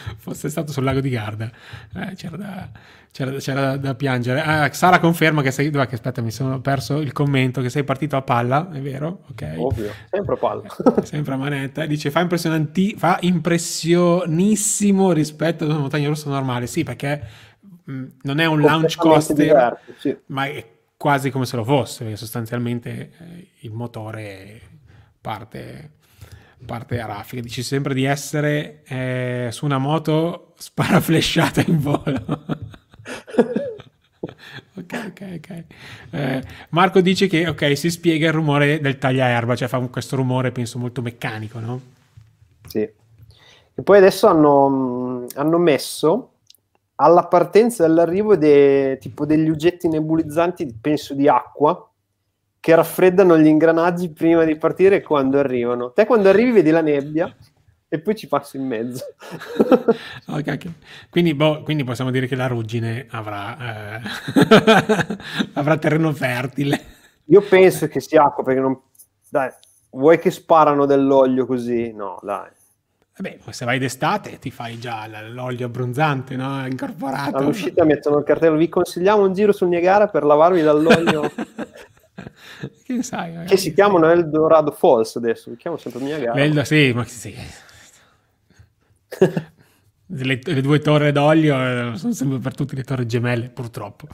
(laughs) fosse stato sul lago di Garda. Eh, c'era, da, c'era, c'era, da, piangere. Ah, Sara conferma che sei... Dov'è che aspetta, mi sono perso il commento, che sei partito a palla, è vero? Ok. Ovvio, sempre a palla. sempre a manetta. Dice, fa, impressionanti, fa impressionissimo rispetto ad una montagna rossa normale. Sì, perché non è un launch diverso, sì. ma è quasi come se lo fosse, perché sostanzialmente eh, il motore parte, parte a raffica. Dici sempre di essere eh, su una moto (laughs) sparaflesciata in volo. (laughs) ok, ok, ok. Eh, Marco dice che ok, si spiega il rumore del tagliaerba, cioè fa questo rumore, penso, molto meccanico, no? Sì. E poi adesso hanno, mm, hanno messo alla partenza e all'arrivo de, tipo degli oggetti nebulizzanti, penso di acqua, che raffreddano gli ingranaggi prima di partire e quando arrivano. Te quando arrivi vedi la nebbia e poi ci passi in mezzo. (laughs) okay, okay. Quindi, boh, quindi, possiamo dire che la ruggine avrà, eh, (laughs) avrà terreno fertile. Io penso che sia acqua perché non... Dai, vuoi che sparano dell'olio così? No, dai. Beh, se vai d'estate ti fai già l'olio abbronzante, no? Incorporato. All'uscita mettono il cartello, vi consigliamo un giro sul Niagara per lavarvi dall'olio. (laughs) che sai? Che si chiamano Eldorado Falls adesso, li chiamo sempre Niagara. L'Eldo, sì, ma sì. (laughs) le, le, due torri d'olio eh, sono sempre per tutte le torri gemelle, purtroppo.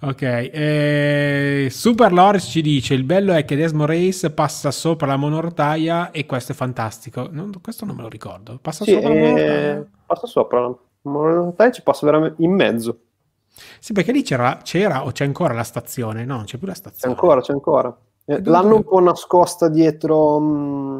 Ok, eh, Super Loris ci dice: Il bello è che Desmo Race passa sopra la monorotaia e questo è fantastico. Non, questo non me lo ricordo. Passa sì, sopra eh, la monorotaia. Passa sopra la monorotaia ci passa veramente in mezzo. Sì, perché lì c'era, c'era o c'è ancora la stazione? No, non c'è più la stazione. C'è ancora, c'è ancora. Eh, l'hanno un po' nascosta dietro. Mh, mm,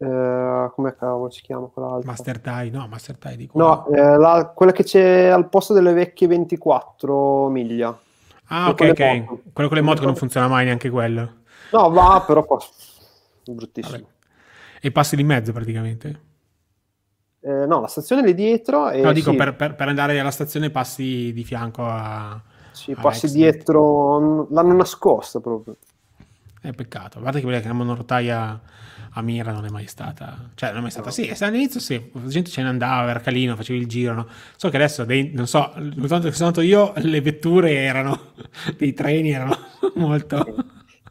eh, come cavolo si chiama quell'altra? Master Tie, no, Master Tie di qua. No, eh, la, quella che c'è al posto delle vecchie 24 miglia. Ah, ok, ok. Moto. Quello con le moto che non funziona mai neanche quello. No, va, però fa... bruttissimo. Vabbè. E passi di mezzo praticamente? Eh, no, la stazione è lì dietro. E no, dico sì. per, per, per, andare alla stazione passi di fianco a. Sì, passi Exit. dietro, l'hanno nascosta proprio. È peccato. Guarda che quella che la monorotaia a Mira non è mai stata. Cioè, non è mai stata. No. Sì, all'inizio sì, la gente ce ne andava, era carino, facevi il giro. No? So che adesso, dei, non so, tanto che sono andato io, le vetture erano. (laughs) dei treni erano (laughs) molto.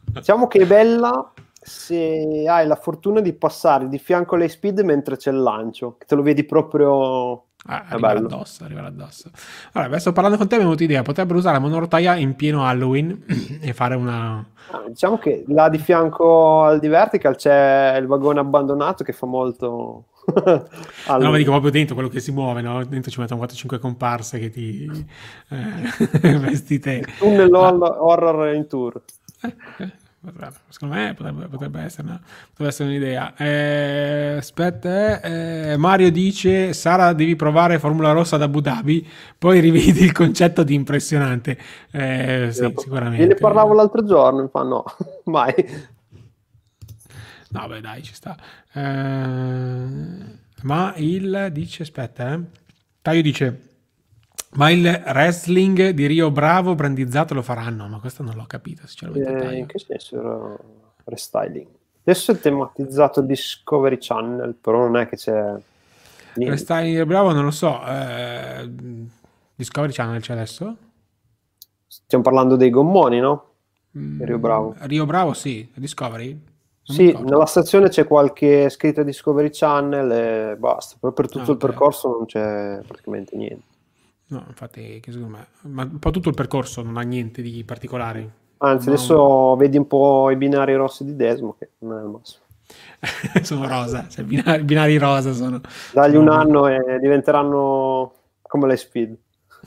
Diciamo che è bella se hai la fortuna di passare di fianco alle speed mentre c'è il lancio, che te lo vedi proprio... Ah, arriva addosso, arriva addosso. Allora, adesso parlando con te abbiamo avuto idea, potrebbero usare la monorotaia in pieno Halloween (clears throat) e fare una... Ah, diciamo che là di fianco al di Vertical c'è il vagone abbandonato che fa molto... allora. (laughs) No, ma dico proprio dentro quello che si muove, no? Dentro ci mettono 4-5 comparse che ti eh, (laughs) vestite. Tunnel ah. horror in tour. Eh, eh secondo me potrebbe, potrebbe, essere, una, potrebbe essere, un'idea. Eh, aspetta, eh, Mario dice: Sara, devi provare Formula Rossa ad Abu Dhabi, poi rivedi il concetto di impressionante. Eh, sì, sicuramente. Io ne parlavo l'altro giorno, mi fa no, (laughs) mai. No, beh, dai, ci sta. Eh, ma il dice: Aspetta, eh. Taio dice. Ma il wrestling di Rio Bravo brandizzato lo faranno? Ma questo non l'ho capito, sinceramente. Eh, in che senso era restyling? Adesso è tematizzato Discovery Channel, però non è che c'è... Niente. Restyling di Rio Bravo non lo so. Eh, Discovery Channel c'è adesso? Stiamo parlando dei gommoni, no? Mm, Rio Bravo. Rio Bravo sì, Discovery? Non sì, nella stazione c'è qualche scritta Discovery Channel e basta, però per tutto ah, il percorso non c'è praticamente niente. No, infatti, secondo me, ma un po' tutto il percorso non ha niente di particolare. Anzi, no. adesso vedi un po' i binari rossi di Desmo, che non è il massimo. (laughs) sono rosa, cioè binari, binari, rosa sono. Dagli sono... un anno e diventeranno come le speed.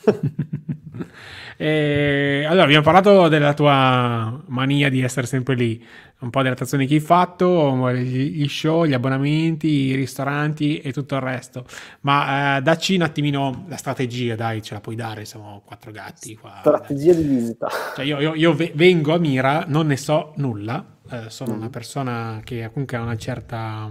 (laughs) e, allora, abbiamo parlato della tua mania di essere sempre lì un po' delle attrazioni che hai fatto, gli show, gli abbonamenti, i ristoranti e tutto il resto. Ma eh, dacci un attimino la strategia, dai, ce la puoi dare, siamo quattro gatti qua. Strategia di visita. Cioè io, io, io, vengo a Mira, non ne so nulla, eh, sono mm. una persona che comunque ha una certa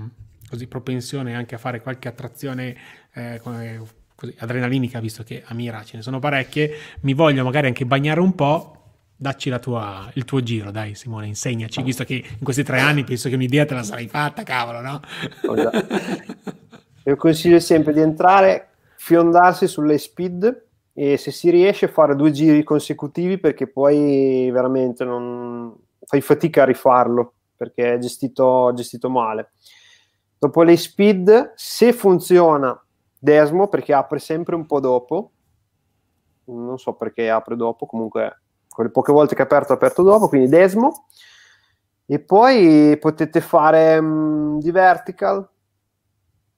così, propensione anche a fare qualche attrazione eh, come, così, adrenalinica, visto che a Mira ce ne sono parecchie, mi voglio magari anche bagnare un po', dacci tua, il tuo giro, dai Simone, insegnaci, visto che in questi tre anni penso che un'idea te la sarai fatta, cavolo, no? (laughs) Io consiglio sempre di entrare, fiondarsi sulle speed e se si riesce fare due giri consecutivi perché poi veramente non fai fatica a rifarlo perché è gestito, gestito male. Dopo le speed, se funziona Desmo perché apre sempre un po' dopo, non so perché apre dopo, comunque quelle poche volte che ha aperto, ha aperto dopo, quindi Desmo. E poi potete fare um, di vertical,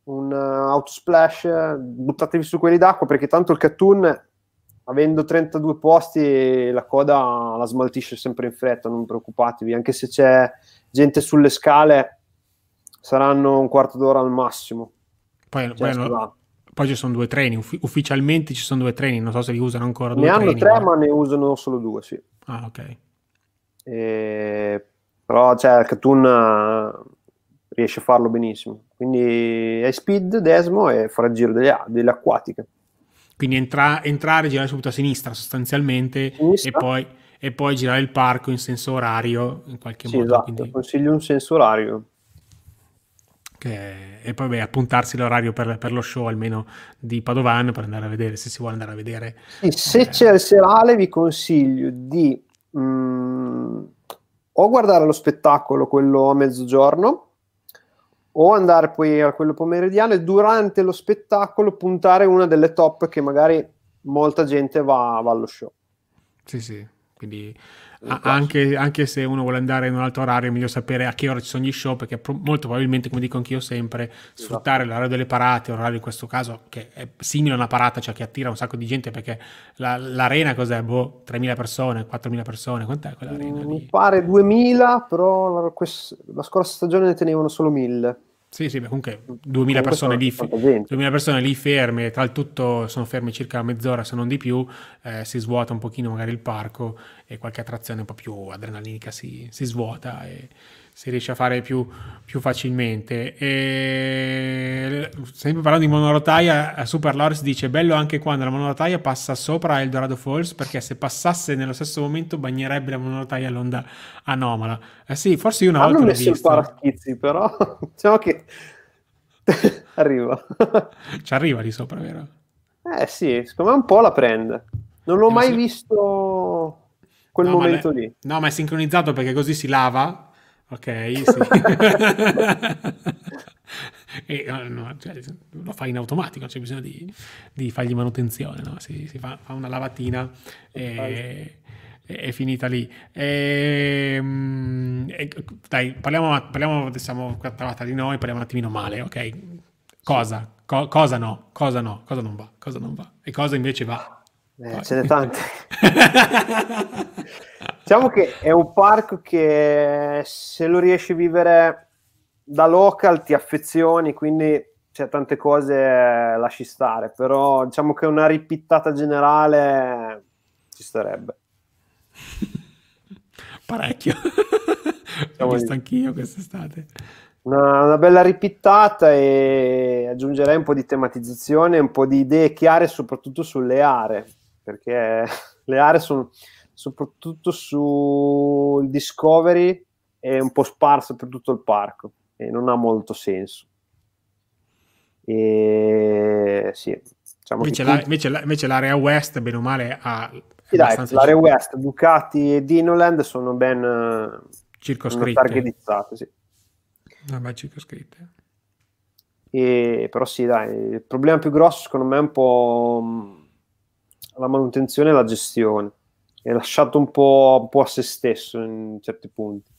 un uh, autosplash, buttatevi su quelli d'acqua perché tanto il Catun, avendo 32 posti, la coda la smaltisce sempre in fretta, non preoccupatevi, anche se c'è gente sulle scale, saranno un quarto d'ora al massimo. Poi, cioè, poi poi ci sono due treni, Uffi- ufficialmente ci sono due treni, non so se li usano ancora due ne treni. hanno tre, ma... ma ne usano solo due, sì. Ah, ok. E... Però cioè, il Catun eh, riesce a farlo benissimo. Quindi è speed, Desmo e fare il giro delle, delle acquatiche. Quindi entra- entrare, girare subito a sinistra sostanzialmente sinistra. E, poi, e, poi, girare il parco in senso orario in qualche sì, modo. Esatto, quindi... consiglio un senso orario Che, e poi beh, appuntarsi l'orario per, per, lo show almeno di Padovan per andare a vedere se si vuole andare a vedere. Sì, se eh. c'è il serale vi consiglio di mh, mm, o guardare lo spettacolo, quello a mezzogiorno, o andare poi a quello pomeridiano e durante lo spettacolo puntare una delle top che magari molta gente va, va allo show. Sì, sì, quindi anche, anche, se uno vuole andare in un altro orario è meglio sapere a che ora ci sono gli show perché molto probabilmente come dico anch'io sempre sfruttare esatto. l'orario delle parate l'orario in questo caso che è simile a una parata cioè che attira un sacco di gente perché la, l'arena cos'è? Boh, 3.000 persone 4.000 persone quant'è quell'arena? Mi pare 2.000 però la, quest- la scorsa stagione ne tenevano solo 1.000 sì, sì, comunque 2000 persone, lì, 2000 persone lì ferme, tra il tutto sono ferme circa mezz'ora se non di più, eh, si svuota un pochino magari il parco e qualche attrazione un po' più adrenalinica si, si svuota e si riesce a fare più, più facilmente. E, sempre parlando di monorotaia, Super Loris dice bello anche quando la monorotaia passa sopra Eldorado Falls perché se passasse nello stesso momento bagnerebbe la monorotaia l'onda anomala. Eh sì, forse io una Hanno volta. Hanno messo il paraschizzi però, (laughs) diciamo che (laughs) arriva. Ci arriva lì sopra, vero? Eh sì, secondo me un po' la prende. Non l'ho eh, mai sì. visto quel no, momento lì. No, ma è sincronizzato perché così si lava Ok, sì. (laughs) e, no, cioè, lo fai in automatico, non c'è bisogno di, di fargli manutenzione, no? si, si fa, fa, una lavatina e, è finita lì. E, ehm, e, dai, parliamo, parliamo, siamo parlata di noi, parliamo un attimino male, ok? Cosa? Co, cosa no? Cosa no? Cosa non va? Cosa non va? E cosa invece va? Eh, ce n'è tante. (laughs) diciamo che è un parco che se lo riesci a vivere da local ti affezioni, quindi c'è tante cose lasci stare, però diciamo che una ripittata generale ci starebbe. (laughs) Parecchio. L'ho visto anch'io quest'estate. Una, una, bella ripittata e aggiungerei un po' di tematizzazione, un po' di idee chiare soprattutto sulle aree, perché (laughs) le aree sono soprattutto sul Discovery è un po' sparso per tutto il parco e non ha molto senso. E sì, diciamo invece, la, invece, la, invece, l'area West, bene o male, ha. Sì, dai, l'area West, Ducati e Dinoland sono ben circoscritte. targetizzate. Sì. No, ben circoscritte. E, però sì, dai, il problema più grosso secondo me è un po' la manutenzione e la gestione. È lasciato un po', un po a se stesso in certi punti.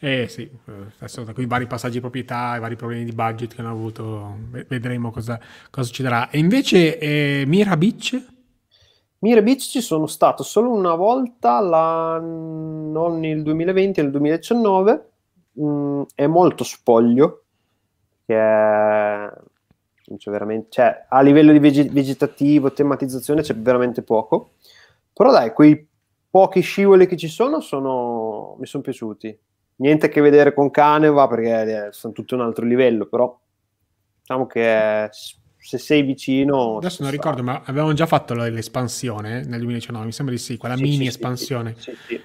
Eh sì, adesso da quei vari passaggi di proprietà, i vari problemi di budget che hanno avuto, vedremo cosa, cosa succederà. E invece eh, Mira Beach? Mira Beach ci sono stato solo una volta, la, non nel 2020, nel 2019. Mm, è molto spoglio, che è cioè, a livello di veg- vegetativo, tematizzazione c'è veramente poco. Però dai, quei pochi scivoli che ci sono, sono mi sono piaciuti. Niente a che vedere con Caneva perché eh, sono tutti un altro livello, però diciamo che se sei vicino... Adesso non ricordo, ma avevamo già fatto l'espansione nel 2019, mi sembra di sì, quella sì, mini sì, espansione. Sì, sì,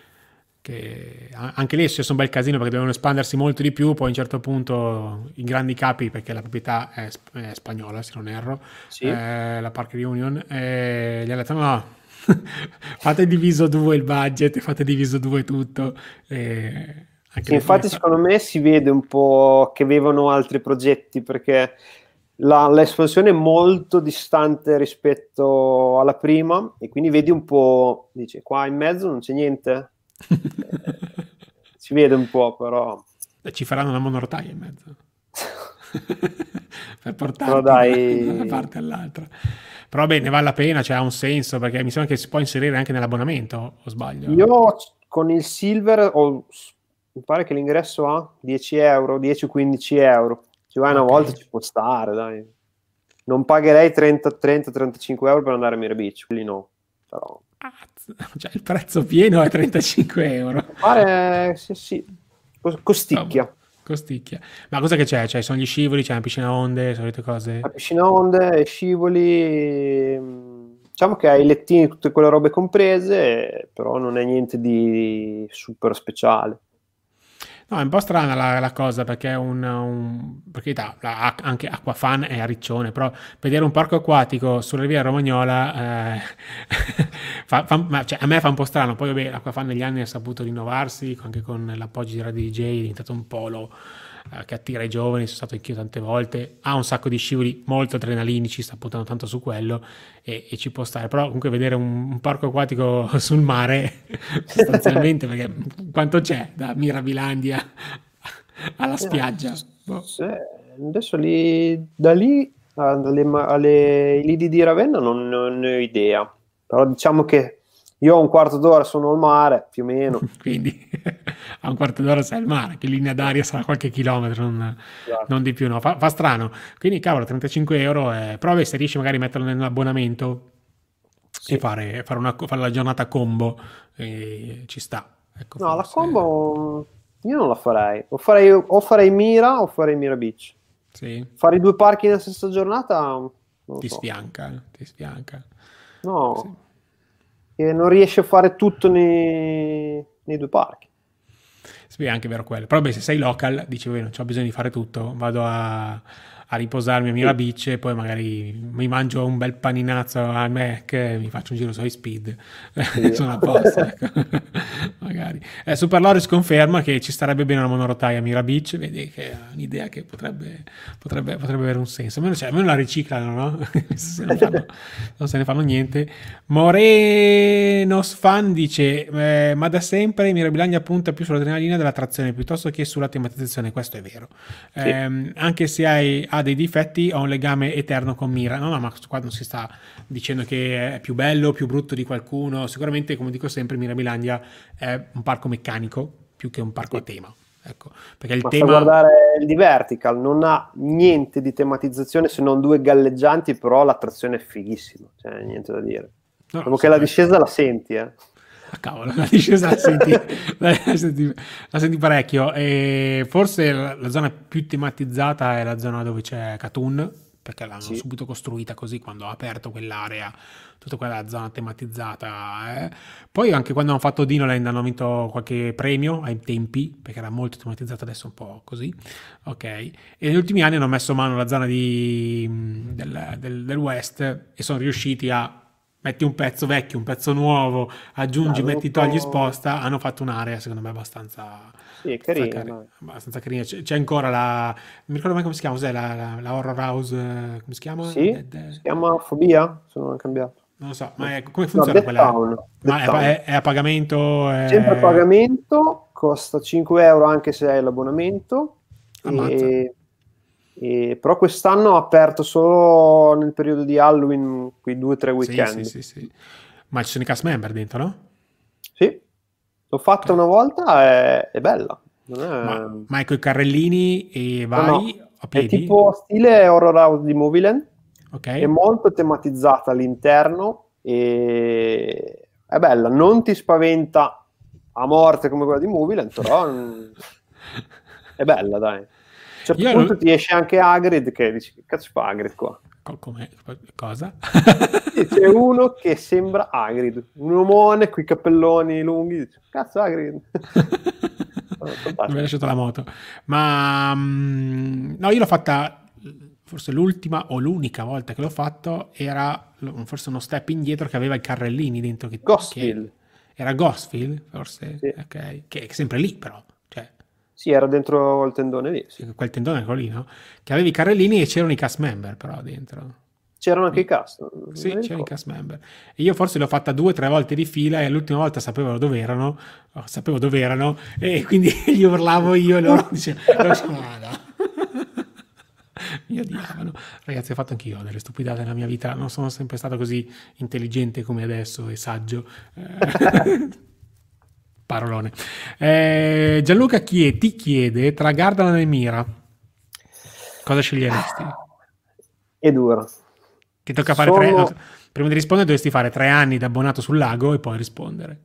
che anche lì sono un bel casino perché devono espandersi molto di più, poi a un certo punto i grandi capi, perché la proprietà è, è spagnola se non erro, sì. eh, la Park Reunion, eh, gli hanno detto no, (laughs) fate diviso due il budget, fate diviso due tutto. Eh, sì, infatti secondo me si vede un po' che avevano altri progetti perché la, l'espansione è molto distante rispetto alla prima e quindi vedi un po', dice qua in mezzo non c'è niente (laughs) si vede un po', però. Ci faranno una monorotaia in mezzo. (laughs) per portarti dai... da una parte all'altra. Però beh, ne vale la pena, cioè ha un senso, perché mi sembra che si può inserire anche nell'abbonamento, o sbaglio? Io con il Silver ho, mi pare che l'ingresso ha 10 euro, 10-15 euro. Ci vai okay. una volta ci può stare, dai. Non pagherei 30-35 euro per andare a Mira Beach, quelli no. Però... (laughs) Cioè, il prezzo pieno è 35 euro. Pare, sì, sì. Costicchia. No, costicchia. Ma cosa che c'è? Cioè, sono gli scivoli, c'è una piscina onde, solite cose? La piscina onde, scivoli... Diciamo che hai i lettini, tutte quelle robe comprese, però non è niente di super speciale. No, è un po' strana la, la cosa perché un, un perché da, la, anche Aquafan è a Riccione, però vedere un parco acquatico sulla riviera Romagnola eh, (laughs) fa, fa, cioè, a me fa un po' strano. Poi vabbè, Aquafan negli anni ha saputo rinnovarsi anche con l'appoggio di Radio DJ, è diventato un polo che attira i giovani, sono stato anch'io tante volte, ha un sacco di scivoli molto adrenalinici, sta puntando tanto su quello e, e ci può stare, però comunque vedere un, un parco acquatico (laughs) sul mare (laughs) sostanzialmente, perché quanto c'è da Mirabilandia alla spiaggia? Boh. Sì, adesso lì, da lì alle, alle lidi di Ravenna non, non ne ho idea, però diciamo che io ho un quarto d'ora sono al mare, più o meno. (laughs) Quindi a un quarto d'ora sei al mare, che linea d'aria sarà qualche chilometro, non, esatto. non di più. No? Fa, fa, strano. Quindi, cavolo, 35 euro. Eh, però se riesci magari a metterlo nell'abbonamento sì. e fare, fare, una, fare, la giornata combo, eh, ci sta. Ecco, no, forse. la combo io non la farei. O farei, o farei Mira o farei Mira Beach. Sì. Fare i due parchi nella stessa giornata... Ti so. sfianca, ti sfianca. No. Sì che non riesce a fare tutto nei, nei due parchi. Sì, è anche vero quello. Però beh, se sei local, dici, non ho bisogno di fare tutto, vado a, a riposarmi a Beach e poi magari mi mangio un bel paninazzo al Mac e mi faccio un giro sui speed sì. (laughs) sono a posto ecco. (laughs) magari eh, Super Loris conferma che ci starebbe bene una monorotaia a Mira Beach vedi che è un'idea che potrebbe, potrebbe, potrebbe avere un senso almeno, cioè, almeno la riciclano no? (laughs) se non, fanno, non, se ne fanno niente Morenos Fan dice eh, ma da sempre Mirabilagna punta più sull'adrenalina della trazione piuttosto che sulla tematizzazione questo è vero sì. eh, anche se hai, ha dei difetti ho un legame eterno con Mira. No, no, ma qua non si sta dicendo che è più bello, più brutto di qualcuno. Sicuramente, come dico sempre, Mira Milandia è un parco meccanico più che un parco sì. a tema. Ecco, perché il Basta tema... guardare il di Vertical, non ha niente di tematizzazione se non due galleggianti, però l'attrazione è fighissima, cioè niente da dire. No, Proprio che la discesa la senti, eh. Ah, cavolo, la discesa la senti, la, senti, la senti, parecchio. E forse la, la, zona più tematizzata è la zona dove c'è Katun, perché l'hanno sì. subito costruita così quando ha aperto quell'area, tutta quella zona tematizzata. Eh. Poi anche quando hanno fatto Dinoland hanno vinto qualche premio ai tempi, perché era molto tematizzata, adesso un po' così. Ok. E negli ultimi anni hanno messo mano alla zona di, del, del, del West e sono riusciti a metti un pezzo vecchio, un pezzo nuovo, aggiungi, no, metti, togli, sposta, hanno fatto un'area secondo me abbastanza, sì, carina, carina, abbastanza carina. C'è, c'è, ancora la, mi ricordo mai come si chiama, cos'è la, la, la Horror House, come si chiama? Sì, Dead... si chiama Fobia, se non è cambiato. Non lo so, ma è, come funziona no, quella? Town, ma è, è, è, a pagamento? È... Sempre a pagamento, costa 5 euro anche se hai l'abbonamento. Ammazza. E e, però quest'anno ha aperto solo nel periodo di Halloween, quei due o tre weekend. Sì, sì, sì, Ma ci sono i cast member dentro, no? Sì, l'ho fatta okay. una volta, è, è bella. È... Ma, ma con i carrellini e vai no, no. a piedi? È tipo stile Horror House di Moviland. Okay. È molto tematizzata all'interno e è bella, non ti spaventa a morte come quella di Moviland, però (laughs) è bella, dai un certo Io punto non... ti esce anche Hagrid che dici che cazzo fa Hagrid qua? Come? Cosa? c'è uno che sembra Hagrid, un omone con i cappelloni lunghi, dice, cazzo Hagrid. (laughs) Mi ha lasciato la moto. Ma mm, no, io l'ho fatta forse l'ultima o l'unica volta che l'ho fatto era forse uno step indietro che aveva i carrellini dentro. Che, Ghostfield. Che era Ghostfield, forse? Sì. Ok, che è sempre lì però. Sì, era dentro il tendone lì. Sì. Quel tendone quello lì, no? Che avevi i carrellini e c'erano i cast member però dentro. C'erano anche i cast? Sì, c'erano i cast member. E io forse l'ho fatta due o tre volte di fila e l'ultima volta sapevo dove erano, sapevo dove erano e (laughs) quindi gli urlavo io e loro (laughs) dicevano, ah, no. (laughs) mi odiavano. Ragazzi, ho fatto anch'io delle stupidate nella mia vita, non sono sempre stato così intelligente come adesso e saggio. Parolone. Eh, Gianluca Chie, ti chiede tra Gardaland e Mira, cosa sceglieresti? È duro. Ti tocca fare Sono... tre... No, prima di rispondere dovresti fare tre anni da abbonato sul lago e poi rispondere.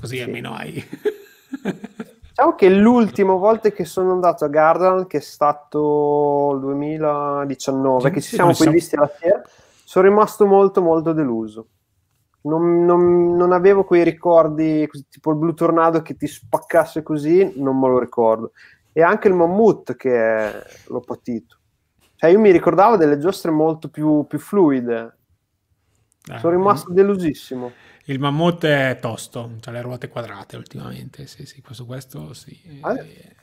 Così sì. almeno hai... (laughs) Diciamo che l'ultima volta che sono andato a Gardaland, che è stato il 2019, sì, che ci siamo poi visti alla sera, sono rimasto molto molto deluso non, non, non, avevo quei ricordi, tipo il Blue Tornado che ti spaccasse così, non me lo ricordo. E anche il Mammut che l'ho patito. Cioè io mi ricordavo delle giostre molto più, più fluide. Eh, Sono rimasto delusissimo. Il Mammut è tosto, ha le ruote quadrate ultimamente, sì, sì, questo, questo sì. Eh,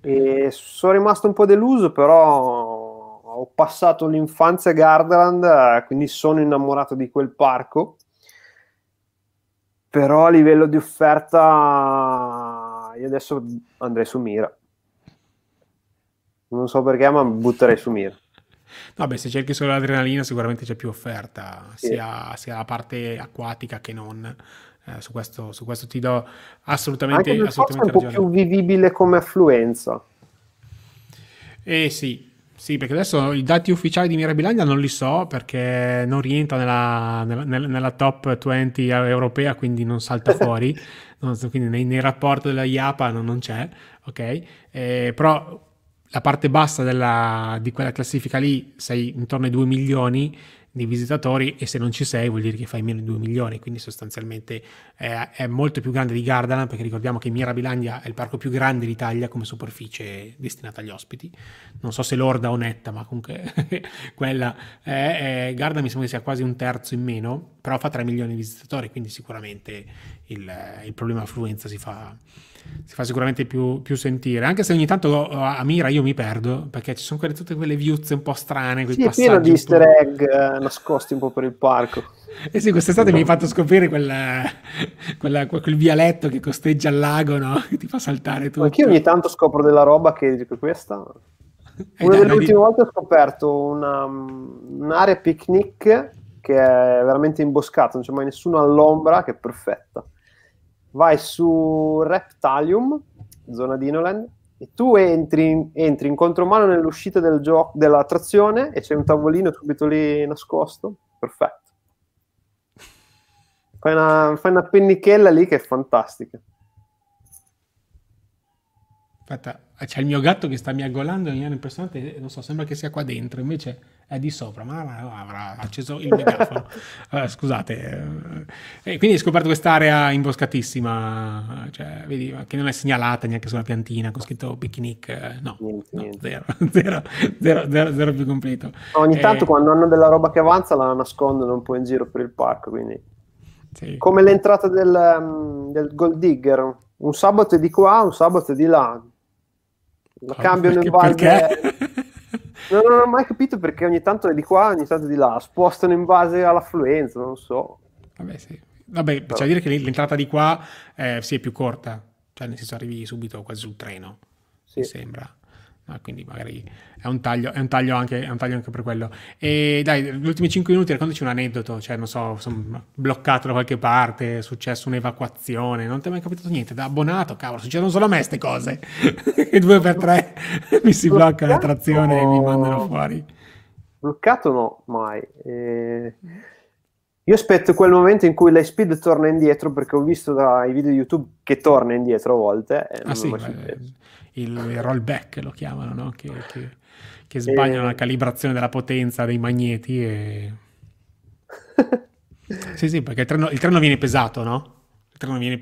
e sono rimasto un po' deluso, però ho passato l'infanzia a Gardaland, quindi sono innamorato di quel parco. Però a livello di offerta, io adesso andrei su Mira. Non so perché, ma butterei su Mira. Vabbè, se cerchi solo l'adrenalina, sicuramente c'è più offerta, sì. sia, sia la parte acquatica che non. Eh, su, questo, su, questo, ti do assolutamente, Anche assolutamente è un po' più vivibile come affluenza. Eh sì, sì, perché adesso i dati ufficiali di Mirabilandia non li so perché non rientra nella, nella, nella top 20 europea, quindi non salta (laughs) fuori, non, quindi nei, nei, rapporti della IAPA non, non c'è, ok? Eh, però la parte bassa della, di quella classifica lì sei intorno ai 2 milioni di visitatori e se non ci sei vuol dire che fai meno di 2 milioni, quindi sostanzialmente è, è molto più grande di Gardaland perché ricordiamo che Mirabilandia è il parco più grande d'Italia come superficie destinata agli ospiti, non so se lorda o netta, ma comunque (laughs) quella è, è, Gardaland mi sembra che sia quasi un terzo in meno, però fa 3 milioni di visitatori, quindi sicuramente il, il problema affluenza si fa, si fa sicuramente più, più, sentire. Anche se ogni tanto a Mira io mi perdo, perché ci sono quelle, tutte quelle viuzze un po' strane. Quei sì, è pieno di easter egg eh, nascosti un po' per il parco. (laughs) Eh sì, quest'estate no. mi hai fatto scoprire quella, quella, quel vialetto che costeggia il lago, no? Che (laughs) ti fa saltare tutto. Anch'io ogni tanto scopro della roba che dico questa... Eh, una delle ultime di... volte ho scoperto una, un'area picnic che è veramente imboscata, non c'è mai nessuno all'ombra, che è perfetta vai su Reptalium, zona di Inoland, e tu entri, entri in contromano nell'uscita del gioco, dell'attrazione e c'è un tavolino subito lì nascosto. Perfetto. Fai una, fai una pennichella lì che è fantastica. Aspetta, c'è il mio gatto che sta miagolando in maniera impressionante, non so, sembra che sia qua dentro, invece è di sopra, ma avrà acceso il megafono. (laughs) uh, scusate. Eh, quindi hai scoperto quest'area imboscatissima, cioè, vedi, che non è segnalata neanche sulla piantina con scritto picnic, eh, no, niente, no niente. Zero, (laughs) zero, zero, zero, zero, più completo. Ogni tanto quando hanno della roba che avanza la nascondono un po' in giro per il parco, quindi... Sì. Come l'entrata del, um, del Gold Digger, un sabato è di qua, un sabato è di là, la cambiano in base... Perché? Non, non ho mai capito perché ogni tanto è di qua, ogni tanto è di là, spostano in base all'affluenza, non so. Vabbè, sì. Vabbè, c'è da dire che l'entrata di qua eh, sì, è più corta, cioè nel senso arrivi subito quasi sul treno, sì. mi sembra. Ah, quindi magari è un taglio, è un taglio, anche, è un taglio anche per quello. E dai, gli ultimi 5 minuti raccontaci un aneddoto, cioè non so, sono bloccato da qualche parte, è successo un'evacuazione, non ti è mai capitato niente, da abbonato, cavolo, succedono solo a me queste cose, e (laughs) due per tre (laughs) mi si blocca la trazione e mi mandano fuori. Bloccato no, mai. Eh... Io aspetto quel momento in cui l'Speed torna indietro perché ho visto dai video di YouTube che torna indietro a volte. Ah, sì, il rollback lo chiamano, no? che, che, che sbagliano e... la calibrazione della potenza dei magneti. E... (laughs) sì, sì, perché il treno, il treno viene pesato, no? Viene,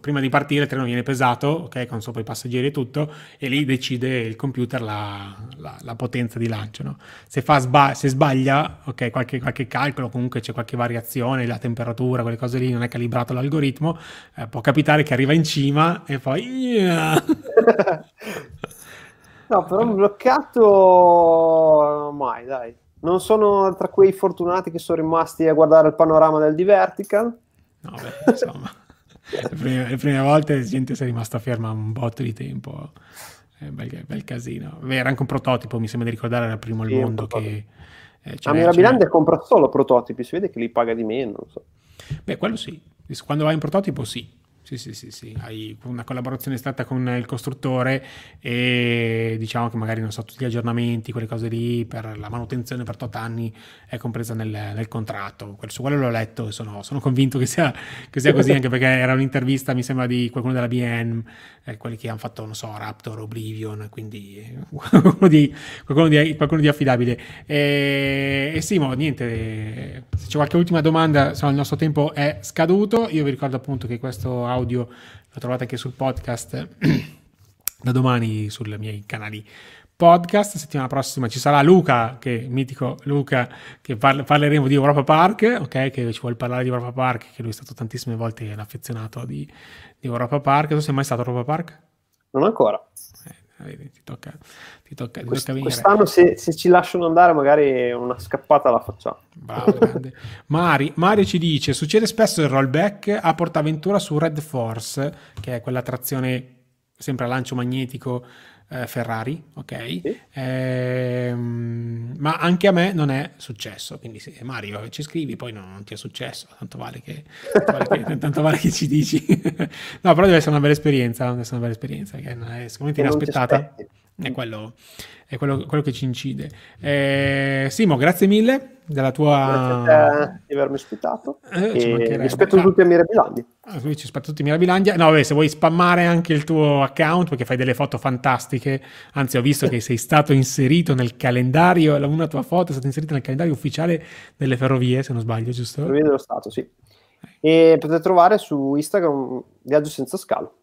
prima di partire il treno viene pesato, ok, con sopra i passeggeri e tutto, e lì decide il computer la, la, la potenza di lancio. No? Se, sba- se, sbaglia, ok, qualche, qualche, calcolo, comunque c'è qualche variazione, la temperatura, quelle cose lì, non è calibrato l'algoritmo, eh, può capitare che arriva in cima e poi... Yeah. (laughs) (laughs) (laughs) no, però bloccato mai, dai. Non sono tra quei fortunati che sono rimasti a guardare il panorama del D-Vertical. No, beh, insomma le, prime, le prime volte la gente si è rimasta ferma un botto di tempo. Eh, bel, bel, casino. Beh, era anche un prototipo, mi sembra di ricordare, era il primo al sì, mondo che... Eh, a Mirabilande compra solo prototipi, si vede che li paga di meno. So. Beh, quello sì. Quando vai in prototipo sì. Sì, sì, sì, sì, hai una collaborazione stretta con il costruttore e diciamo che magari non so, tutti gli aggiornamenti, quelle cose lì per la manutenzione per 8 anni è compresa nel, nel contratto. Su quello l'ho letto e sono, sono convinto che sia, che sia, così, (laughs) anche perché era un'intervista, mi sembra, di qualcuno della BN, eh, quelli che hanno fatto, non so, Raptor, Oblivion, quindi (laughs) qualcuno di, qualcuno di, qualcuno di affidabile. E, e Simo, niente, se c'è qualche ultima domanda, insomma, il nostro tempo è scaduto. Io vi ricordo appunto che questo audio lo trovate anche sul podcast (clears throat) da domani sui miei canali podcast. Settimana prossima ci sarà Luca, che mitico Luca, che parle, parleremo di Europa Park, ok? Che ci vuole parlare di Europa Park, che lui è stato tantissime volte un affezionato di, di Europa Park. Tu sei mai stato a Europa Park? Non ancora. Eh, ti tocca, ti tocca, ti Quest, tocca Quest'anno se, se, ci lasciano andare magari una scappata la facciamo. Bravo, (laughs) Mari, Mario ci dice, succede spesso il rollback a Portaventura su Red Force, che è quella trazione sempre a lancio magnetico eh, Ferrari, ok? Sì. Ehm, ma anche a me non è successo, quindi se Mario ci scrivi poi non, non ti è successo, tanto vale che, tanto vale che, tanto vale che ci dici. (laughs) no, però deve essere una bella esperienza, deve essere una bella esperienza, che è sicuramente inaspettata. È quello, è quello, quello che ci incide. Eh, Simo, grazie mille della tua... Grazie di avermi ospitato. Eh, rispetto tutti a Mirabilandia. Ah, ci aspetta tutti a Mirabilandia. No, vabbè, se vuoi spammare anche il tuo account, perché fai delle foto fantastiche. Anzi, ho visto che sei stato inserito nel calendario, una tua foto è stata inserita nel calendario ufficiale delle ferrovie, se non sbaglio, giusto? Ferrovie dello Stato, sì. E potete trovare su Instagram Viaggio senza scalo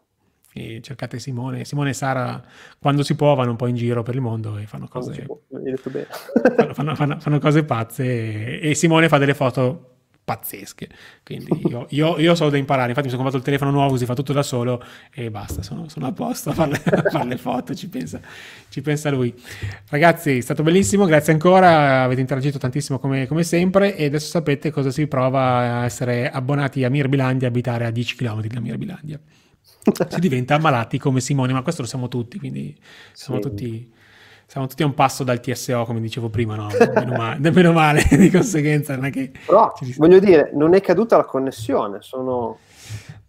e cercate Simone, Simone e Sara quando si può vanno un po' in giro per il mondo e fanno cose, fanno, fanno, fanno, fanno, cose pazze e, e, Simone fa delle foto pazzesche. Quindi io, io, io, so da imparare. Infatti mi sono comprato il telefono nuovo così fa tutto da solo e basta. Sono, sono a posto a fare, a fare le foto ci pensa, ci pensa, lui. Ragazzi è stato bellissimo grazie ancora. Avete interagito tantissimo come, come sempre e adesso sapete cosa si prova a essere abbonati a Mirbilandia e abitare a 10 km da Mirbilandia si diventa ammalati come Simone, ma questo lo siamo tutti, quindi siamo, sì. tutti, siamo tutti a un passo dal TSO, come dicevo prima, no? Meno male, meno (laughs) male di conseguenza. Non è che Però, voglio dire, non è caduta la connessione, sono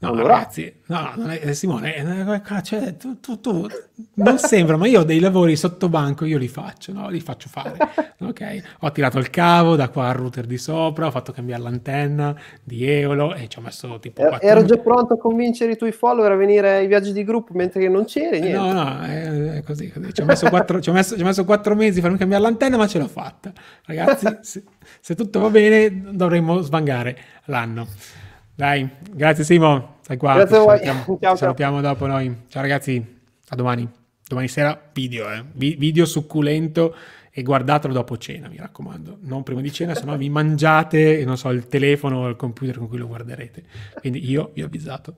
No, allora. ragazzi, no, non è, eh, Simone, eh, cioè, tu, tu, tu, non sembra, ma io ho dei lavori sotto banco, io li faccio, no? li faccio fare. (laughs) ok, ho tirato il cavo da qua al router di sopra, ho fatto cambiare l'antenna di Eolo e ci ho messo tipo... Er, ero già pronto a convincere i tuoi follower a venire ai viaggi di gruppo mentre non c'eri, niente. No, no, è, è così, così. Ci, ho messo quattro, ci, ho messo, ci ho messo quattro mesi per cambiare l'antenna, ma ce l'ho fatta. Ragazzi, (laughs) se, se tutto va bene dovremmo svangare l'anno. Dai, grazie Simo, stai qua. Grazie a voi. Salutiamo, (laughs) ciao, salutiamo ciao. dopo noi. Ciao ragazzi, a domani. Domani sera video, eh. video succulento e guardatelo dopo cena, mi raccomando. Non prima di cena, se no vi mangiate, non so, il telefono o il computer con cui lo guarderete. Quindi io vi ho avvisato.